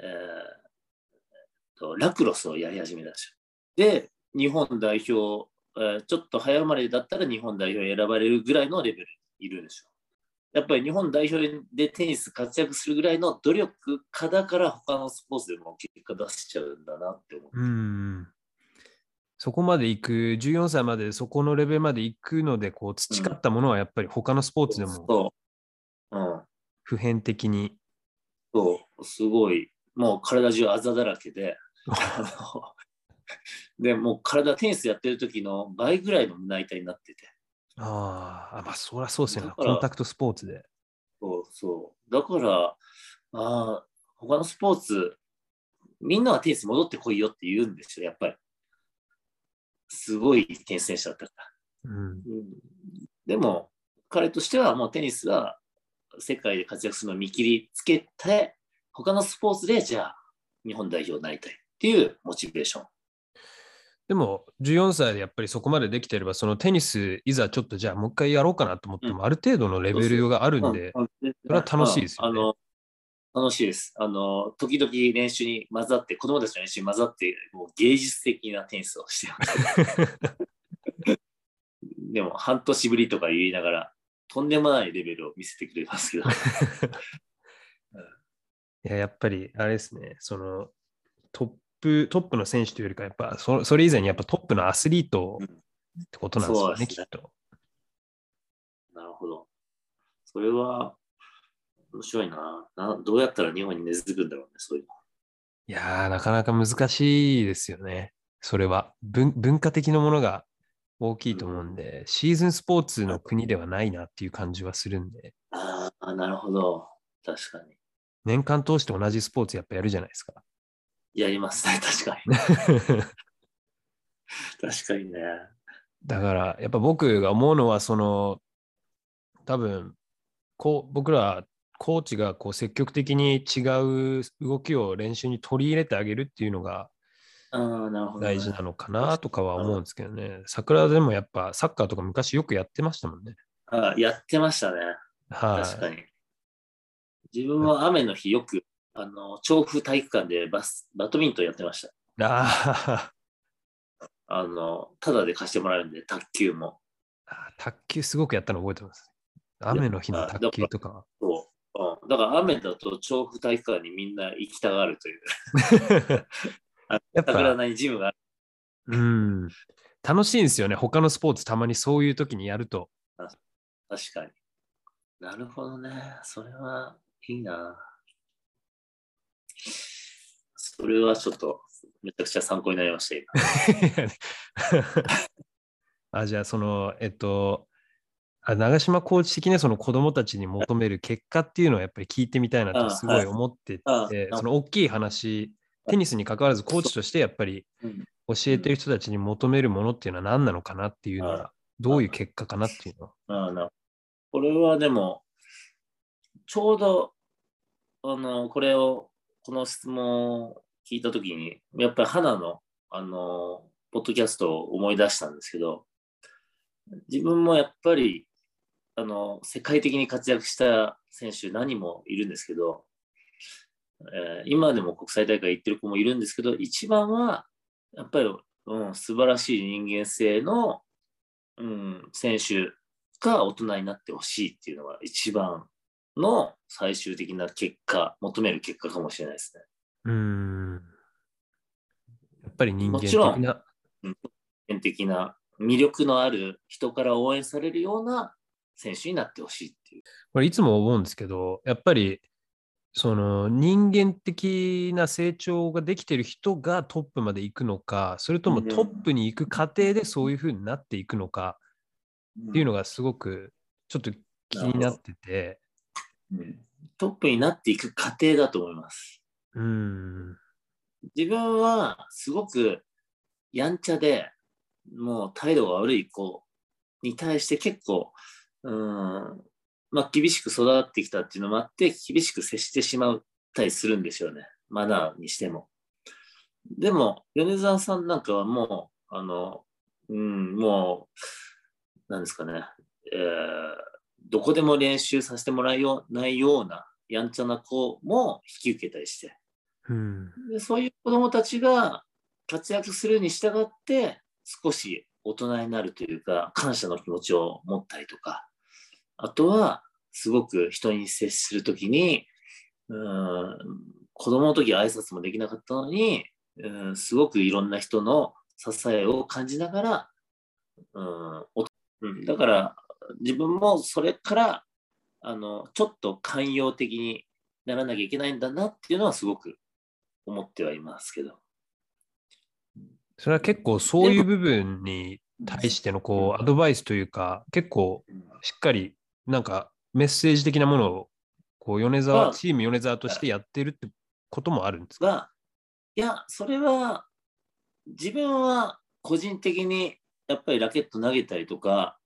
えーとラクロスをやり始めたんですよ。で、日本代表、えーちょっと早生まれだったら日本代表に選ばれるぐらいのレベルにいるんですよ。やっぱり日本代表でテニス活躍するぐらいの努力家だから他のスポーツでも結果出しちゃうんだなって思う。うん。そこまで行く、14歳までそこのレベルまで行くので、こう培ったものはやっぱり他のスポーツでもそう。うん。普遍的に。そう。すごい。もう体中あざだらけで。で、もう体テニスやってる時の倍ぐらいの胸板になってて。ああ、まあそりゃそうですよね。コンタクトスポーツで。そうそう。だから、ああ、他のスポーツ、みんなはテニス戻ってこいよって言うんですよ、やっぱり。すごいテニス選手だったから。うん。うんでも、彼としてはもうテニスは世界で活躍するのを見切りつけて、他のスポーツでじゃあ日本代表になりたいっていうモチベーション。でも、14歳でやっぱりそこまでできてれば、そのテニス、いざちょっとじゃあもう一回やろうかなと思っても、ある程度のレベルがあるんで、うん、それは楽しいですよね。あの楽しいです。あの、時々練習に混ざって、子供たちの練習に混ざって、もう芸術的なテニスをしてます。でも、半年ぶりとか言いながら、とんでもないレベルを見せてくれますけど。いや、やっぱり、あれですね、その、トップ、トップの選手というよりか、やっぱそ、それ以前にやっぱトップのアスリートってことなんですよね、ねきっと。なるほど。それは、面白いなな。どうやったら日本に根付くんだろうね、そういうの。いやー、なかなか難しいですよね。それは。文文化的なものが大きいと思うんで、シーズンスポーツの国ではないなっていう感じはするんで、ああ、なるほど。確かに。年間通して同じスポーツやっぱやるじゃないですか。やりますね、確かに。確かにね。だから、やっぱ僕が思うのは、その、多分、こう、僕ら、コーチがこう積極的に違う動きを練習に取り入れてあげるっていうのがああ、なるほど、ね。大事なのかなとかは思うんですけどね。桜でもやっぱサッカーとか昔よくやってましたもんね。ああやってましたね。はい。確かに。自分は雨の日よく、あの、調布体育館でバス、バドミントンやってました。ああ、あの、ただで貸してもらえるんで、卓球も。あ卓球すごくやったの覚えてます。雨の日の卓球とかは。そう。うん、だから雨だと調布体育館にみんな行きたがるという。あ やっぱ桜名にジムがある。うん。楽しいんですよね。他のスポーツたまにそういう時にやると。確かに。なるほどね。それはいいな。それはちょっとめちゃくちゃ参考になりました、今。あじゃあそのえっとあ長島コーチ的なその子供たちに求める結果っていうのをやっぱり聞いてみたいなとすごい思ってあて、あその大きい話テニスに関わらずコーチとしてやっぱりうん教えてる人たちに求めるものっていうのは何なのかなっていうのはどういう結果かなっていうのは？これはでも、ちょうど、あの、これを、この質問を聞いたときに、やっぱり花の、あの、ポッドキャストを思い出したんですけど、自分もやっぱり、あの、世界的に活躍した選手何もいるんですけど、えー今でも国際大会行ってる子もいるんですけど、一番は、やっぱり、うん、素晴らしい人間性の、うん、選手が大人になってほしいっていうのが一番の最終的な結果、求める結果かもしれないですね。うーんやっぱり人間的もちろんな。人間的な魅力のある人から応援されるような選手になってほしいっていう。これいつも思うんですけど、やっぱりその人間的な成長ができてる人がトップまで行くのか、それともうんトップに行く過程でそういうふうになっていくのかっていうのがすごくちょっと気になってて、うんトップになっていく過程だと思います。うん、自分はすごくやんちゃで、もう態度が悪い子に対して結構、うん、まあ厳しく育ってきたっていうのもあって、厳しく接してしまったりするんですよね。マナーにしても。でも、米沢さんなんかはもう、あの、うん、もう、なんですかね、えーどこでも練習させてもらえようないようなやんちゃな子も引き受けたりして、うん、でそういう子供たちが活躍するに従って少し大人になるというか感謝の気持ちを持ったりとか。あとはすごく人に接するときにうーん子供の時は挨拶もできなかったのにうんすごくいろんな人の支えを感じながらうんだから自分もそれからあのちょっと寛容的にならなきゃいけないんだなっていうのはすごく思ってはいますけど。それは結構そういう部分に対してのこうアドバイスというか、結構しっかりなんかメッセージ的なものをこう米ま沢、あチーム米沢としてやってるってこともあるんですか？が、いや、それは自分は個人的にやっぱりラケット投げたりとか、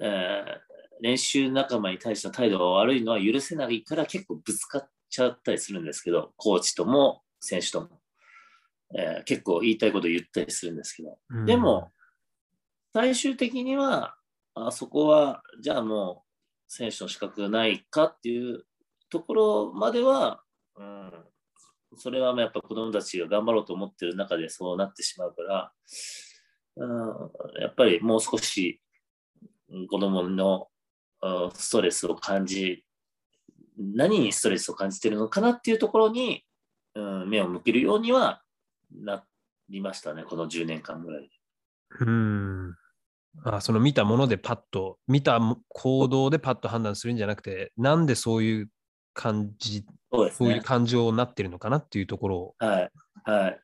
えー練習仲間に対しての態度が悪いのは許せないから結構ぶつかっちゃったりするんですけど、コーチとも選手とも、えー結構言いたいこと言ったりするんですけど、うん。でも、最終的には、あそこは、じゃあもう、選手の資格がないかっていうところまでは、うん、それはやっぱ子供たちが頑張ろうと思ってる中でそうなってしまうから、うん、やっぱりもう少しうん子供のうんストレスを感じ、何にストレスを感じてるのかなっていうところに、うん、目を向けるようにはなりましたね、この10年間ぐらい。うん。あその見たものでパッと、見たも行動でパッと判断するんじゃなくて、なんでそういう感じ、そうねそういう。感情になってるのかなっていうところを。はい。はい。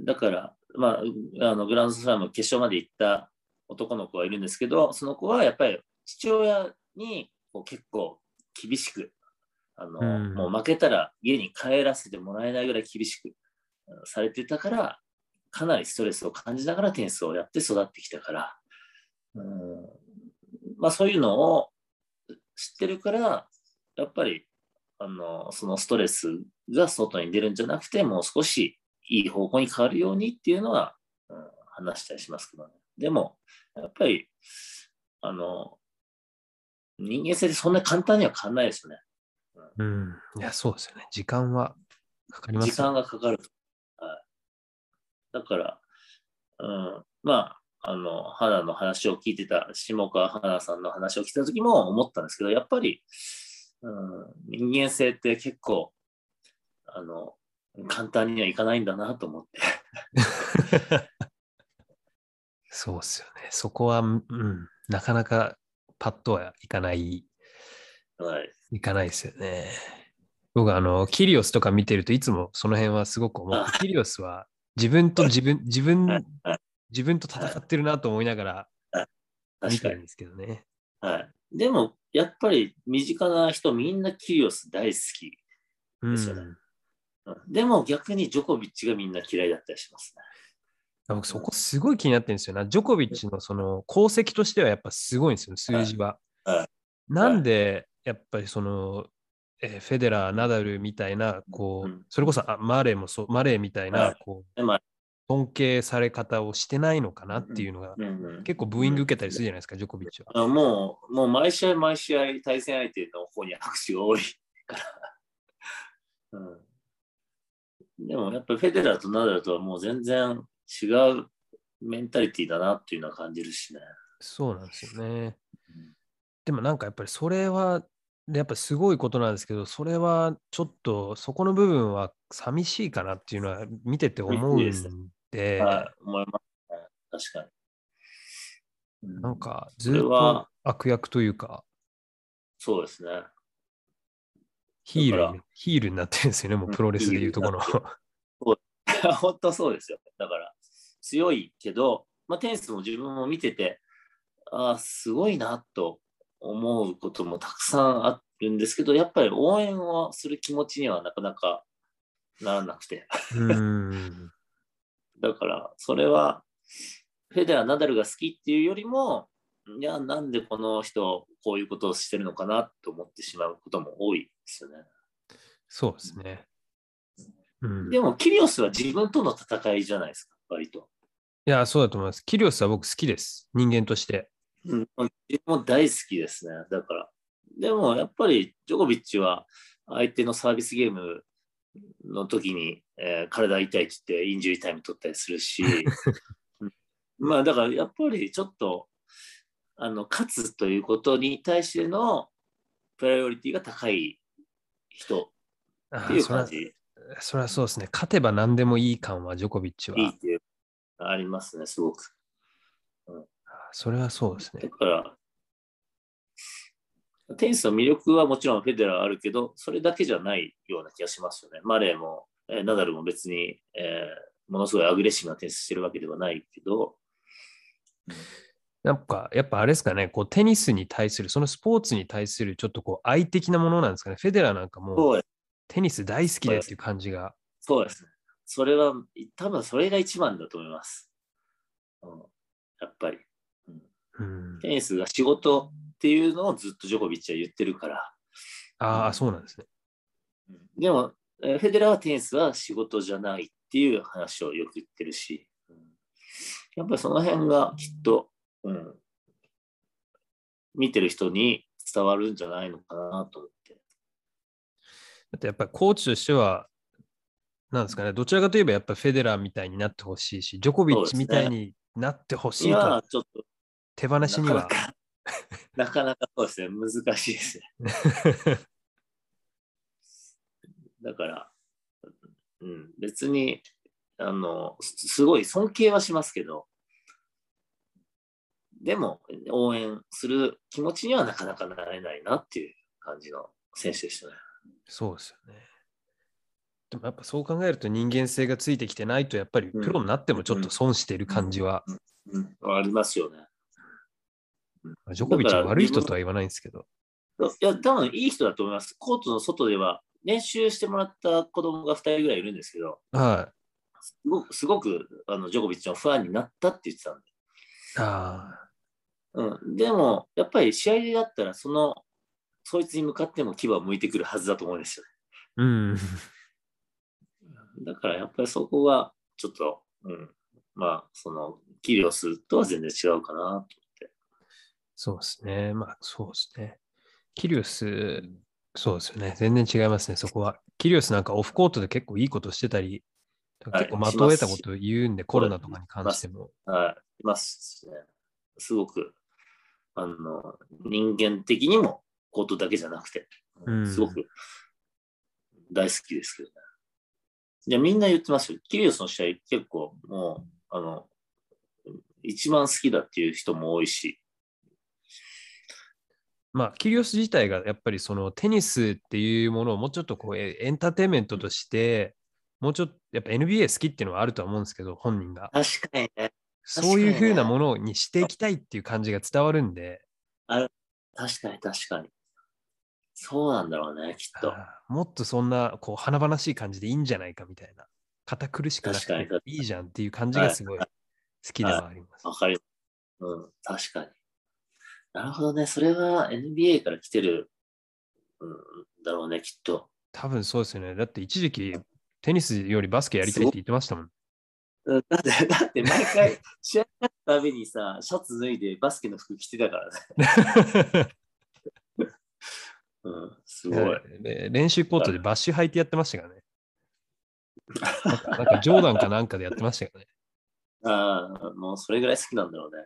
だから、まあ、あのグランドスラム決勝まで行った男の子がいるんですけど、その子はやっぱり父親にこう結構厳しく、あのうん。もう負けたら家に帰らせてもらえないぐらい厳しくされてたから、かなりストレスを感じながらテニスをやって育ってきたから、うん。まあ、そういうのを知ってるから、やっぱりあのそのストレスが外に出るんじゃなくて、もう少しいい方向に変わるようにっていうのは、うん話したりしますけどね。でも、やっぱり、あの、人間性ってそんな簡単には変わらないですよね。うん。いや、そうですよね。時間はかかります時間がかかる。はいだから、うん、まあ、あの、花の話を聞いてた、下川花さんの話を聞いた時も思ったんですけど、やっぱり、うん、人間性って結構、あの、簡単にはいかないんだなと思って。そうっすよね。そこは、うん、なかなかパッとはいかない、はい。いかないですよね。僕、あの、キリオスとか見てるといつもその辺はすごく思って、キリオスは自分と自分、自分、自分と戦ってるなと思いながら見確かに。てるんですけどね。はい。でも、やっぱり身近な人みんなキリオス大好き。うんですよねうんでも逆にジョコビッチがみんな嫌いだったりしますね。僕そこすごい気になってるんですよな。ジョコビッチのその功績としてはやっぱすごいんですよ、数字は。はい。なんでやっぱりその、えーフェデラー、ナダルみたいな、こう、うん。それこそあマレーもそう、マレーみたいな、はい。こう、尊敬され方をしてないのかなっていうのが、結構ブーイング受けたりするじゃないですか、ジョコビッチは。あもう、もう毎試合毎試合対戦相手の方に拍手が多いから。うん、でもやっぱりフェデラーとナダルとはもう全然違うメンタリティだなっていうのは感じるしね。そうなんですよねうん。でもなんかやっぱりそれは、やっぱすごいことなんですけど、それはちょっとそこの部分は寂しいかなっていうのは見てて思うん寂しいですで、はい、思いますね。確かに。うんなんかずそっと悪役というか、そうですね。ヒールに、ヒールになってるんですよね、もうプロレスでいうところの。本当そうですよ。だから、強いけど、まあ、テニスも自分も見てて、ああ、すごいなと思うこともたくさんあるんですけど、やっぱり応援をする気持ちにはなかなかならなくて。だから、それは、フェデラー、ナダルが好きっていうよりも、いや、なんでこの人、こういうことをしてるのかなと思ってしまうことも多いですよね。そうですね。うん、いでも、キリオスは自分との戦いじゃないですか、割と。や、そうだと思います。キリオスは僕好きです。人間として。うん、自分も大好きですね。だから。でも、やっぱり、ジョコビッチは、相手のサービスゲームの時に、えー体痛いって言って、インジュリータイム取ったりするし、うんまあ、だから、やっぱり、ちょっと、あの、勝つということに対しての、プライオリティが高い人っていう感じ、それはそうですね。勝てば何でもいい感は、ジョコビッチは。いいっていう、ありますね、すごく。それはそうですねだ。から、テニスの魅力はもちろんフェデラーあるけど、それだけじゃないような気がしますよね。マレーも、えーナダルも別に、えーものすごいアグレッシブなテニスしてるわけではないけど、なんか、やっぱあれですかね、こうテニスに対する、そのスポーツに対するちょっとこう愛的なものなんですかね。フェデラーなんかもそうテニス大好きでっていう感じが。そうです。ね。それは、多分それが一番だと思います。うん、やっぱり、うん。テニスが仕事っていうのをずっとジョコビッチは言ってるから。ああ、そうなんです。ね。でも、フェデラーはテニスは仕事じゃないっていう話をよく言ってるし、うんやっぱりその辺がきっと、うん、見てる人に伝わるんじゃないのかなと思っやっぱりコーチとしては、なんですかね、どちらかといえばやっぱフェデラーみたいになってほしいし、ジョコビッチみたいになってほしい今とはちょっと手放しにはなか。なか、なかなかそうですね、難しいですね。だから、うん、別に、あの、すすごい尊敬はしますけど、でも、応援する気持ちにはなかなかなれないなっていう感じの選手でしたね。そうですよね。でもやっぱそう考えると人間性がついてきてないと、やっぱりプロになってもちょっと損している感じは、うん、ありますよね。ジョコビッチは悪い人とは言わないん。ですけど。いや、多分いい人だと思います。コートの外では練習してもらった子供が2人ぐらいいるん。ですけど、はすごくすごくあのジョコビッチのファンになったって言ってたん。で。い。あうん、でも、やっぱり試合だったら、その、そいつに向かっても牙を向いてくるはずだと思うんですよあ。うん。ね。だから、やっぱりそこが、ちょっと、うん、まあ、その、キリオスとは全然違うかなと思って。そうですね。まあそうですね。キリオス、そうですよね。全然違いますね、そこは。キリオスなんかオフコートで結構いいことしてたり、結構的を得たことを言うんで、コロナとかに関しても。はい、いますね。すごく、あの、人間的にもことだけじゃなくて、すごく大好きですけどね。いや、みんな言ってますよ。キリオスの試合結構もう、あの、一番好きだっていう人も多いし。まあ、キリオス自体がやっぱりそのテニスっていうものをもうちょっとこうエンターテインメントとして、もうちょっとやっぱ NBA 好きっていうのはあるとは思うんですけど、本人が。確かにね。そういうふうなものにしていきたいっていう感じが伝わるんで。あ確かに確かに。そうなんだろうね、きっと。もっとそんなこう華々しい感じでいいんじゃないかみたいな。堅苦しくなくていいじゃんっていう感じがすごい好きではあります。わ、はいはい、かります。うん、確かに。なるほどね。それは NBA から来てる、うん、だろうね、きっと。多分そうですよね。だって一時期テニスよりバスケやりたいって言ってましたもん。だって、だって毎回試合のたびにさ、シャツ脱いでバスケの服着てたからね。うん、すごい。練習コートでバッシュ履いてやってましたからね。なんかなんかジョーダンかなんかでやってましたよね。ああ、もうそれぐらい好きなんだろうね。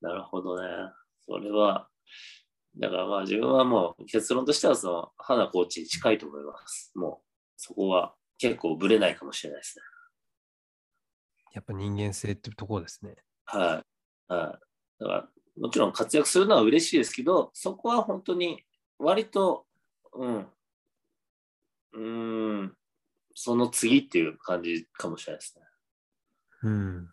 なるほどね。それは、だからまあ自分はもう結論としてはその花コーチに近いと思います。もうそこは結構ぶれないかもしれないですね。やっぱ人間性っていうところですね。はい。はい。だからもちろん活躍するのは嬉しいですけど、そこは本当に割と、うん、うん、その次っていう感じかもしれないですね。うん。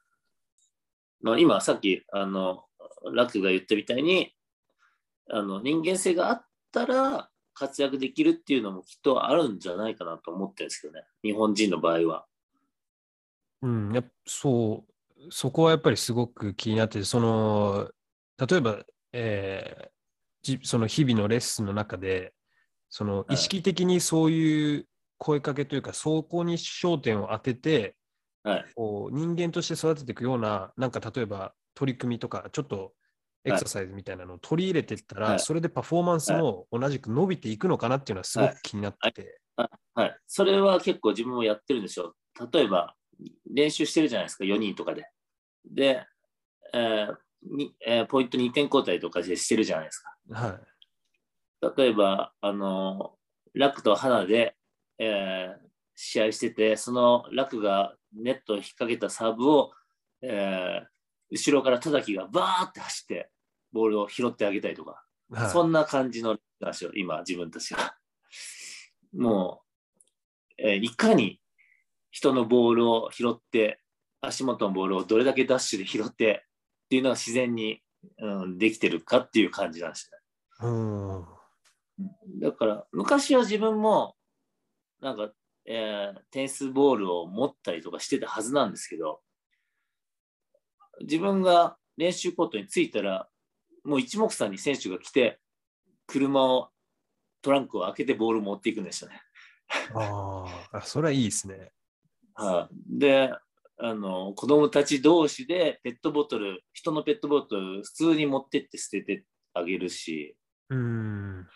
まあ今さっき、あの、ラクが言ったみたいに、あの人間性があったら活躍できるっていうのもきっとあるんじゃないかなと思ってるんですけどね、日本人の場合は。うん、やそう、そこはやっぱりすごく気になって、その、例えば、えー、その日々のレッスンの中で、その意識的にそういう声かけというか、そこに焦点を当てて、はい、こう人間として育てていくような、なんか例えば取り組みとか、ちょっとエクササイズみたいなのを取り入れていったら、はい、それでパフォーマンスも同じく伸びていくのかなっていうのはすごく気になってて。はい、はい、それは結構自分もやってるんですよ。例えば、練習してるじゃないですか、4人とかで。で、えーにえー、ポイント2点交代とかでしてるじゃないですか。はい、例えば、あのラクと花で、えー、試合してて、そのラクがネットを引っ掛けたサーブを、えー、後ろから叩きがバーって走ってボールを拾ってあげたりとか、はい、そんな感じの話を今自分たちは。もう、えー、いかに人のボールを拾って足元のボールをどれだけダッシュで拾ってっていうのが自然に、うん、できてるかっていう感じなんですね。うんだから昔は自分もなんか、えー、テニスボールを持ったりとかしてたはずなんですけど自分が練習コートに着いたらもう一目散に選手が来て車をトランクを開けてボールを持っていくんでしたね。ああ、それはいいですね。はあ、であの子供たち同士でペットボトル人のペットボトル普通に持ってって捨ててあげるし、うん、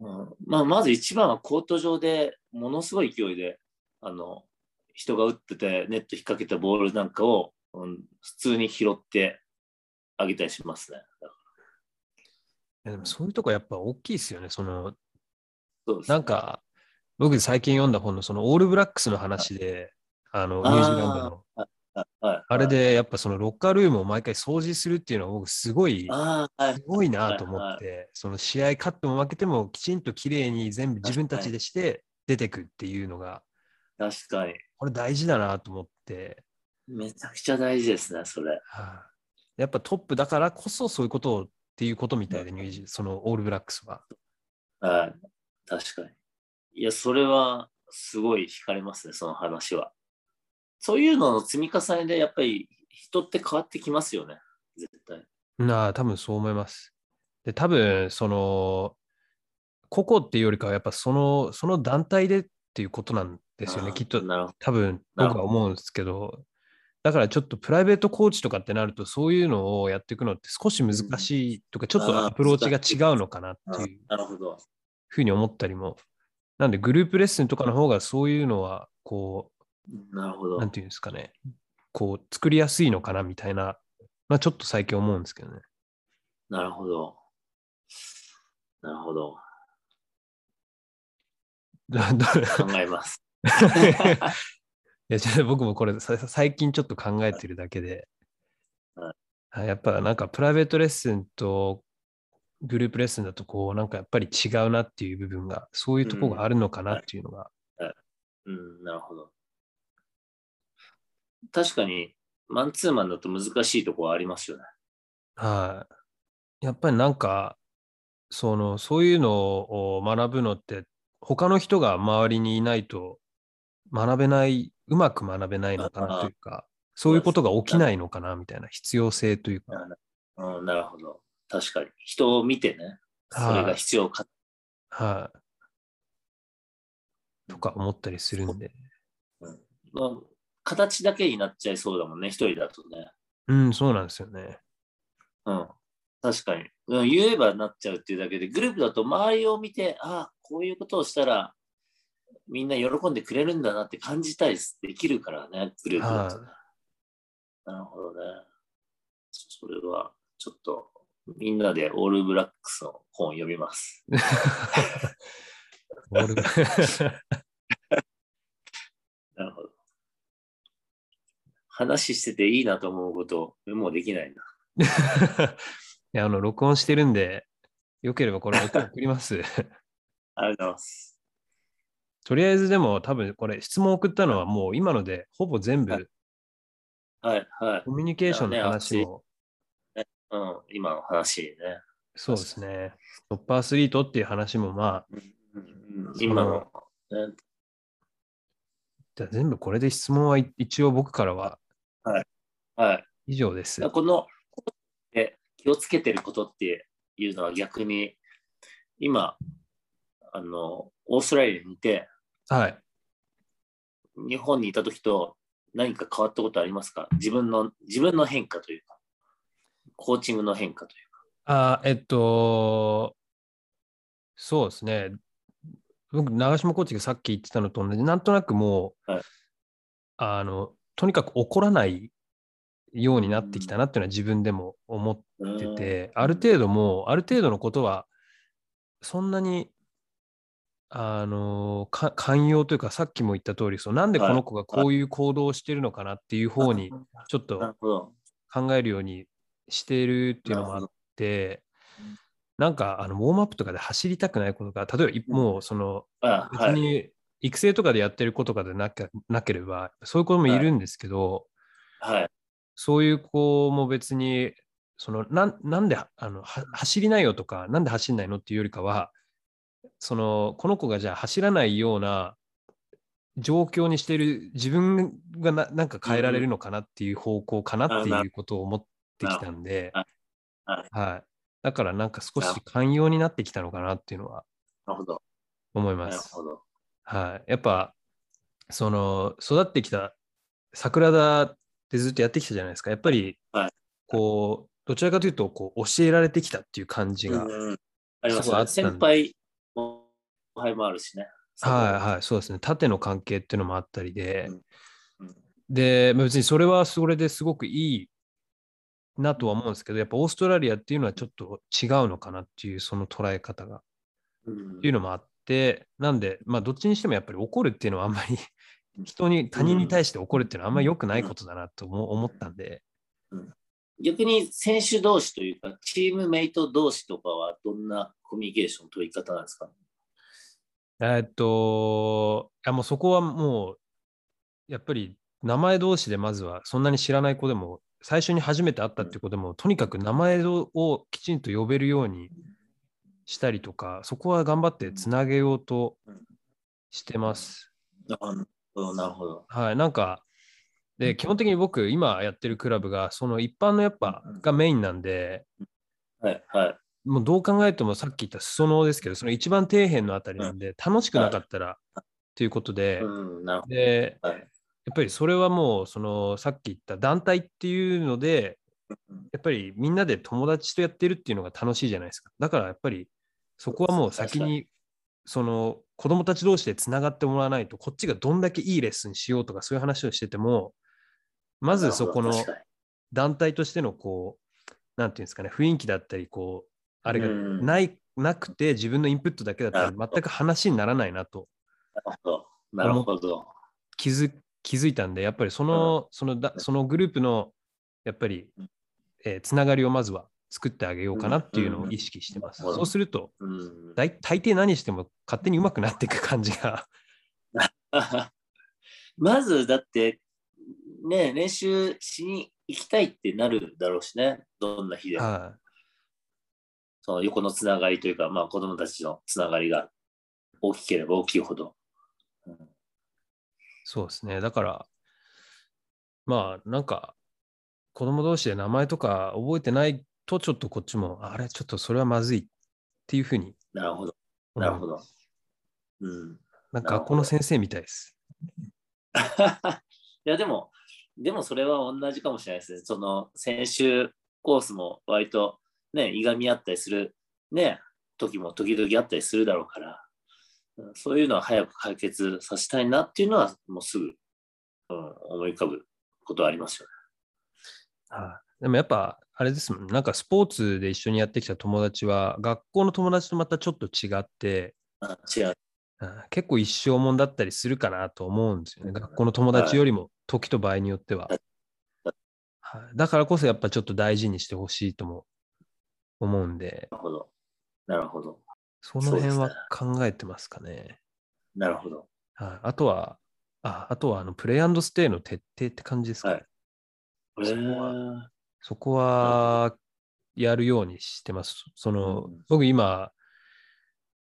うんまあ、まず一番はコート上でものすごい勢いであの人が打っててネット引っ掛けたボールなんかを、うん、普通に拾ってあげたりしますね。いやでもそういうとこやっぱ大きいですよね。そのね、なんか僕最近読んだ本のそのオールブラックスの話で、あの、ニュージーランドの。あれでやっぱそのロッカールームを毎回掃除するっていうのは僕すごい、すごいなと思って、その試合勝っても負けてもきちんときれいに全部自分たちでして出てくっていうのが、確かに。これ大事だなと思って。めちゃくちゃ大事ですね、それ。はあ、やっぱトップだからこそそういうことをっていうことみたいで、ニュージー、そのオールブラックスは。はい、確かに。いや、それはすごい惹かれますね、その話は。そういうのの積み重ねでやっぱり人って変わってきますよね、絶対。なあ、多分そう思います。で、多分その、個々っていうよりかは、やっぱその、その団体でっていうことなんですよね、きっと。多分僕は思うんですけど、だからちょっとプライベートコーチとかってなると、そういうのをやっていくのって少し難しいとか、ちょっとアプローチが違うのかなっていうふうに思ったりも。なんでグループレッスンとかの方がそういうのは、こう、なるほど。なんていうんですかね、こう、作りやすいのかなみたいな、まあちょっと最近思うんですけどね。なるほど。なるほど。考えます。いや、ちょっと僕もこれさ最近ちょっと考えてるだけではい、はいやっぱなんかプライベートレッスンとグループレッスンだとこうなんかやっぱり違うなっていう部分が、そういうところがあるのかなっていうのが、うん、なるほど。確かに、マンツーマンだと難しいところはありますよね。はい。やっぱりなんか、その、そういうのを学ぶのって、他の人が周りにいないと学べない、うまく学べないのかなというか、そういうことが起きないのかなみたいな必要性というか、うん、なるほど。確かに。人を見てね、それが必要か。はい。とか思ったりするんで。まあ形だけになっちゃいそうだもんね、一人だとね。うん、そうなんですよね。うん。確かに。うん、言えばなっちゃうっていうだけで、グループだと周りを見て、ああ、こういうことをしたら、みんな喜んでくれるんだなって感じたりできるからね、グループだとね。なるほどね。それは、ちょっと、みんなでオールブラックスの本読みます。オールなるほど。話してていいなと思うこと、もうできないな。いや、あの、録音してるんで、よければこれ音送ります。ありがとうございます。とりあえずでも多分これ質問送ったのはもう今のでほぼ全部はいはい、はい。コミュニケーションの話も、うん、今の話ね。そうですね。トップアスリートっていう話もまあ、うんうん今の、ね、じゃあ全部これで質問は一応僕からははい。以上です。このえ気をつけてることっていうのは逆に今あのオーストラリアにいてはい。日本にいた時と何か変わったことありますか？自分の自分の変化というかコーチングの変化というかあえっと、そうですね。僕、長島コーチがさっき言ってたのと同じ、なんとなくもう、はいあの、とにかく怒らないようになってきたなっていうのは自分でも思ってて、ある程度もう、ある程度のことは、そんなに、あの、か寛容というか、さっきも言った通り、そうなんでこの子がこういう行動をしてるのかなっていう方に、ちょっと考えるようにしてるっていうのもあって、なんかあのウォームアップとかで走りたくないことが、例えばいもうその別に育成とかでやってることとかでなけなければ、そういう子もいるんですけど、はい。そういう子も別に、そのなんなんであのは走りないよとか、なんで走んないのっていうよりかは、そのこの子がじゃあ走らないような状況にしてる自分がななんか変えられるのかなっていう方向かなっていうことを思ってきたんで、はいはいはい。だからなんか少し寛容になってきたのかなっていうのはなるほど。思います。なるほどはい。やっぱ、その、育ってきた桜田ってずっとやってきたじゃないですか。やっぱりはい、こう、どちらかというと、こう、教えられてきたっていう感じが、うんありますね。先輩後輩もあるしね。はいはい、そうですね。縦の関係っていうのもあったりで、うん。で、まあ別にそれはそれですごくいいなとは思うんですけど、やっぱオーストラリアっていうのはちょっと違うのかなっていう、その捉え方が。うん。っていうのもあって、なんで、まあ、どっちにしてもやっぱり怒るっていうのはあんまり 人に、他人に対して怒るっていうのはあんまり良くないことだなと思思ったんで、逆に選手同士というか、チームメイト同士とかはどんなコミュニケーション取り方なんですか？えーっと、いやもうそこはもう、やっぱり名前同士でまずは、そんなに知らない子でも、最初に初めて会ったっていう子でも、とにかく名前をきちんと呼べるようにしたりとか、そこは頑張ってつなげようとしてます。なるほど、なるほど。はい、なんか、で、基本的に僕、今やってるクラブが、その一般のやっぱがメインなんで、はい、はい。もうどう考えてもさっき言った裾野ですけど、その一番底辺のあたりなんで、楽しくなかったらっていうことで、うん、なるほで、ど。はい。やっぱりそれはもう、そのさっき言った団体っていうので、やっぱりみんなで友達とやってるっていうのが楽しいじゃないですか。だからやっぱりそこはもう先にその子供たち同士でつながってもらわないと、こっちがどんだけいいレッスンしようとかそういう話をしてても、まずそこの団体としてのこう、なんていうんですかね、雰囲気だったり、こう、あれがうん。ない、なくて自分のインプットだけだったら全く話にならないなとなるほど。気づ気づいたんで、やっぱりその、そのだそのグループの、やっぱりうん、えーつながりをまずは作ってあげようかなっていうのうんうんを意識してます。うんそうすると、うん。大大抵何しても勝手に上手くなっていく感じが、まず、だって、ね、練習しに行きたいってなるだろうしね。どんな日でも。はその横のつながりというか、まあ子供たちのつながりが大きければ大きいほど。うんい、そうですね。だから、まあ、なんか、子供同士で名前とか覚えてないと、ちょっとこっちも、あれ、ちょっとそれはまずいっていうふうになるほど。なるほど。うん。なんか学校の先生みたいです。いや、でも、でもそれは同じかもしれないですね。その、先週コースも割とね、いがみ合ったりする、ね、時も時々あったりするだろうから、うんそういうのは早く解決させたいなっていうのは、もうすぐ、うん、思い浮かぶことはありますよはいでもやっぱ、あれですもん、なんかスポーツで一緒にやってきた友達は、学校の友達とまたちょっと違って、ね。あ違う。うん結構一生もんだったりするかなと思うんですよね。学校の友達よりも、時と場合によってははい。はいだからこそやっぱちょっと大事にしてほしいとも思うんで、なるほど。なるほど。その辺は考えてますかね。なるほど。はいあとは、ああとはあのプレイステイの徹底って感じですかね。はいそこはそこはやるようにしてます。その、うん僕今、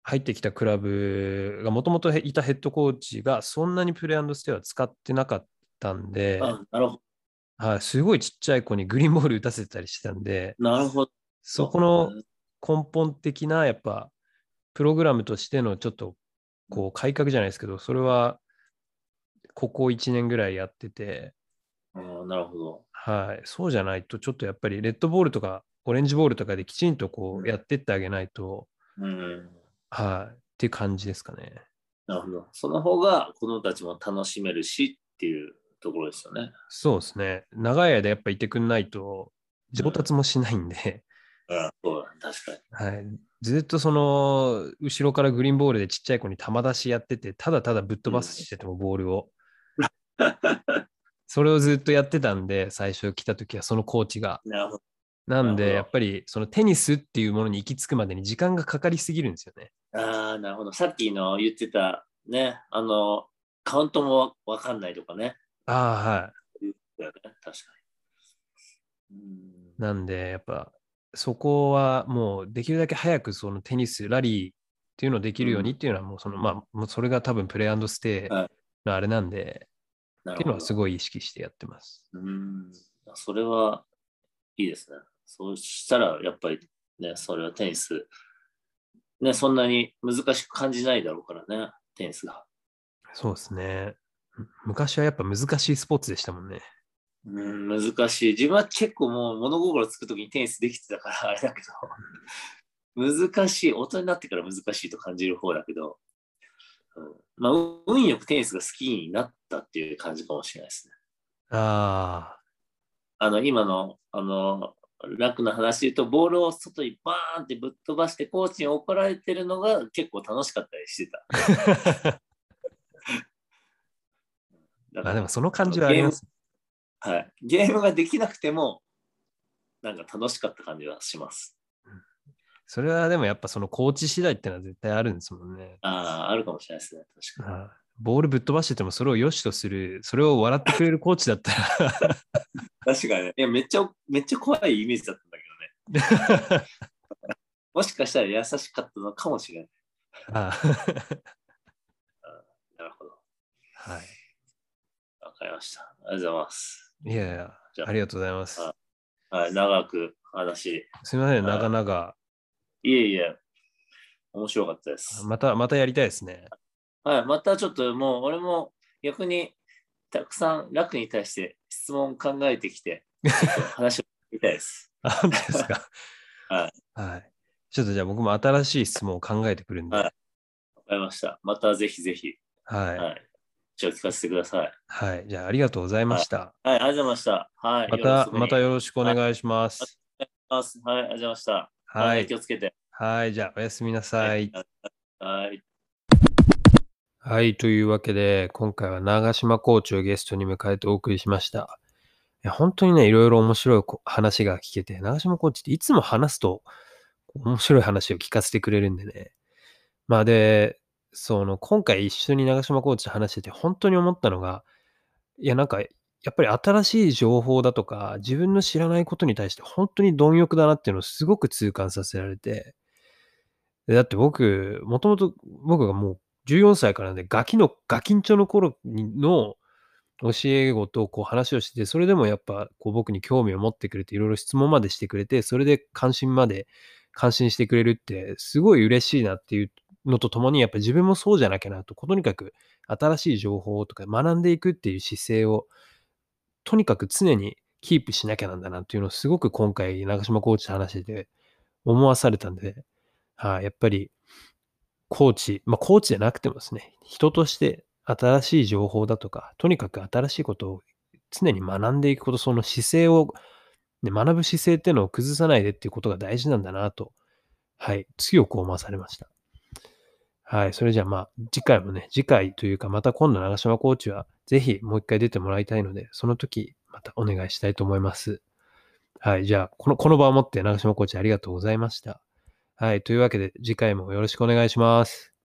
入ってきたクラブがもともといたヘッドコーチがそんなにプレイステイは使ってなかったんで、あなるほはい、すごいちっちゃい子にグリーンボール打たせてたりしてたんで、ど。なるほど。そこの根本的なやっぱプログラムとしてのちょっとこう改革じゃないですけど、それはここ1年ぐらいやってて、うんなるほど。はい、そうじゃないとちょっとやっぱりレッドボールとかオレンジボールとかできちんとこうやってってあげないと、うん。はい、っていう感じですかね。なるほど。その方が子供たちも楽しめるしっていうところですよね。そうですね。長い間やっぱいてくんないと上達もしないんで、うん、そう確かに。はい、ずっとその後ろからグリーンボールでちっちゃい子に球出しやってて、ただただぶっ飛ばしててもボールを。それをずっとやってたんで、最初来た時はそのコーチが。なるほど。なんで、やっぱりそのテニスっていうものに行き着くまでに時間がかかりすぎるんですよね。ああ、なるほど。さっきの言ってたね、あの、カウントもわかんないとかね。ああ、はい。だよね、確かに。うんなんで、やっぱそこはもうできるだけ早くそのテニス、ラリーっていうのをできるようにっていうのはもうその、まあ、もうそれが多分プレイステイはいのあれなんで、っていうのはす。ごい意識してやってます。うん。それはいいですね。そうしたら、やっぱりね、それはテニス、ね、そんなに難しく感じないだろうからね、テニスが。そうですね。む昔はやっぱ難しいスポーツでしたもんね。うん、難しい。自分は結構もう物心つくときにテニスできてたからあれだけど、難しい。大人になってから難しいと感じる方だけど、うん、まあ、運よくテニスが好きになったっていう感じかもしれないですね。ああの、今の、あの、楽な話で言うと、ボールを外にバーンってぶっ飛ばして、コーチに怒られてるのが結構楽しかったりしてた。あでもその感じはあります。はい。ゲームができなくても、なんか楽しかった感じはします。それはでもやっぱそのコーチ次第ってのは絶対あるんですもんね。ああ、あるかもしれないですね。確かに。はいボールぶっ飛ばしててもそれを良しとする、それを笑ってくれるコーチだったら確かに。いや、めっちゃ、めっちゃ怖いイメージだったんだけどね。もしかしたら優しかったのかもしれない。あなるほど。はい。わかりました。ありがとうございます。いやいやじゃあありがとうございます。あはい、長く話。すみません、はい長々。いえいえ、面白かったです。また、またやりたいですね。はい、またちょっともう、俺も逆にたくさん楽に対して質問考えてきて、話を聞きたいです。あ本当ですか？はい。はい。ちょっとじゃあ僕も新しい質問を考えてくるんで、はいわかかりました。またぜひぜひ、はい。はい。一応聞かせてください。はい。じゃあ、ありがとうございました。はい、ありがとうございました。はい。また、またよろしくお願いします。ます。はい、ありがとうございました。ははい、い気。をつけて。はい。じゃあ、おやすみなさい。はい。はい。というわけで、今回は長島コーチをゲストに迎えてお送りしました。いや本当にね、いろいろ面白いこ話が聞けて、長島コーチっていつも話すと面白い話を聞かせてくれるんでね。まあで、その、今回一緒に長島コーチと話してて、本当に思ったのが、いや、なんか、やっぱり新しい情報だとか、自分の知らないことに対して本当に貪欲だなっていうのをすごく痛感させられて、だって僕、もともと僕がもう14歳からで、ガキの、ガキンチョの頃の教え子とこう話をしてて、それでもやっぱこう僕に興味を持ってくれて、いろいろ質問までしてくれて、それで関心まで関心してくれるって、すごい嬉しいなっていうのとともに、やっぱ自分もそうじゃなきゃなと、とにかく新しい情報とか学んでいくっていう姿勢を、とにかく常にキープしなきゃなんだなっていうのをすごく今回、長島コーチと話してて思わされたんで、はい、やっぱり、コーチ、まあコーチじゃなくてもですね、人として新しい情報だとか、とにかく新しいことを常に学んでいくこと、その姿勢を、ね、学ぶ姿勢っていうのを崩さないでっていうことが大事なんだなと、はい、強く思わされました。はい、それじゃあまあ、次回もね、次回というか、また今度長島コーチは、ぜひもう一回出てもらいたいので、その時、またお願いしたいと思います。はい、じゃあ、この、この場をもって長島コーチありがとうございました。はい、というわけで、次回もよろしくお願いします。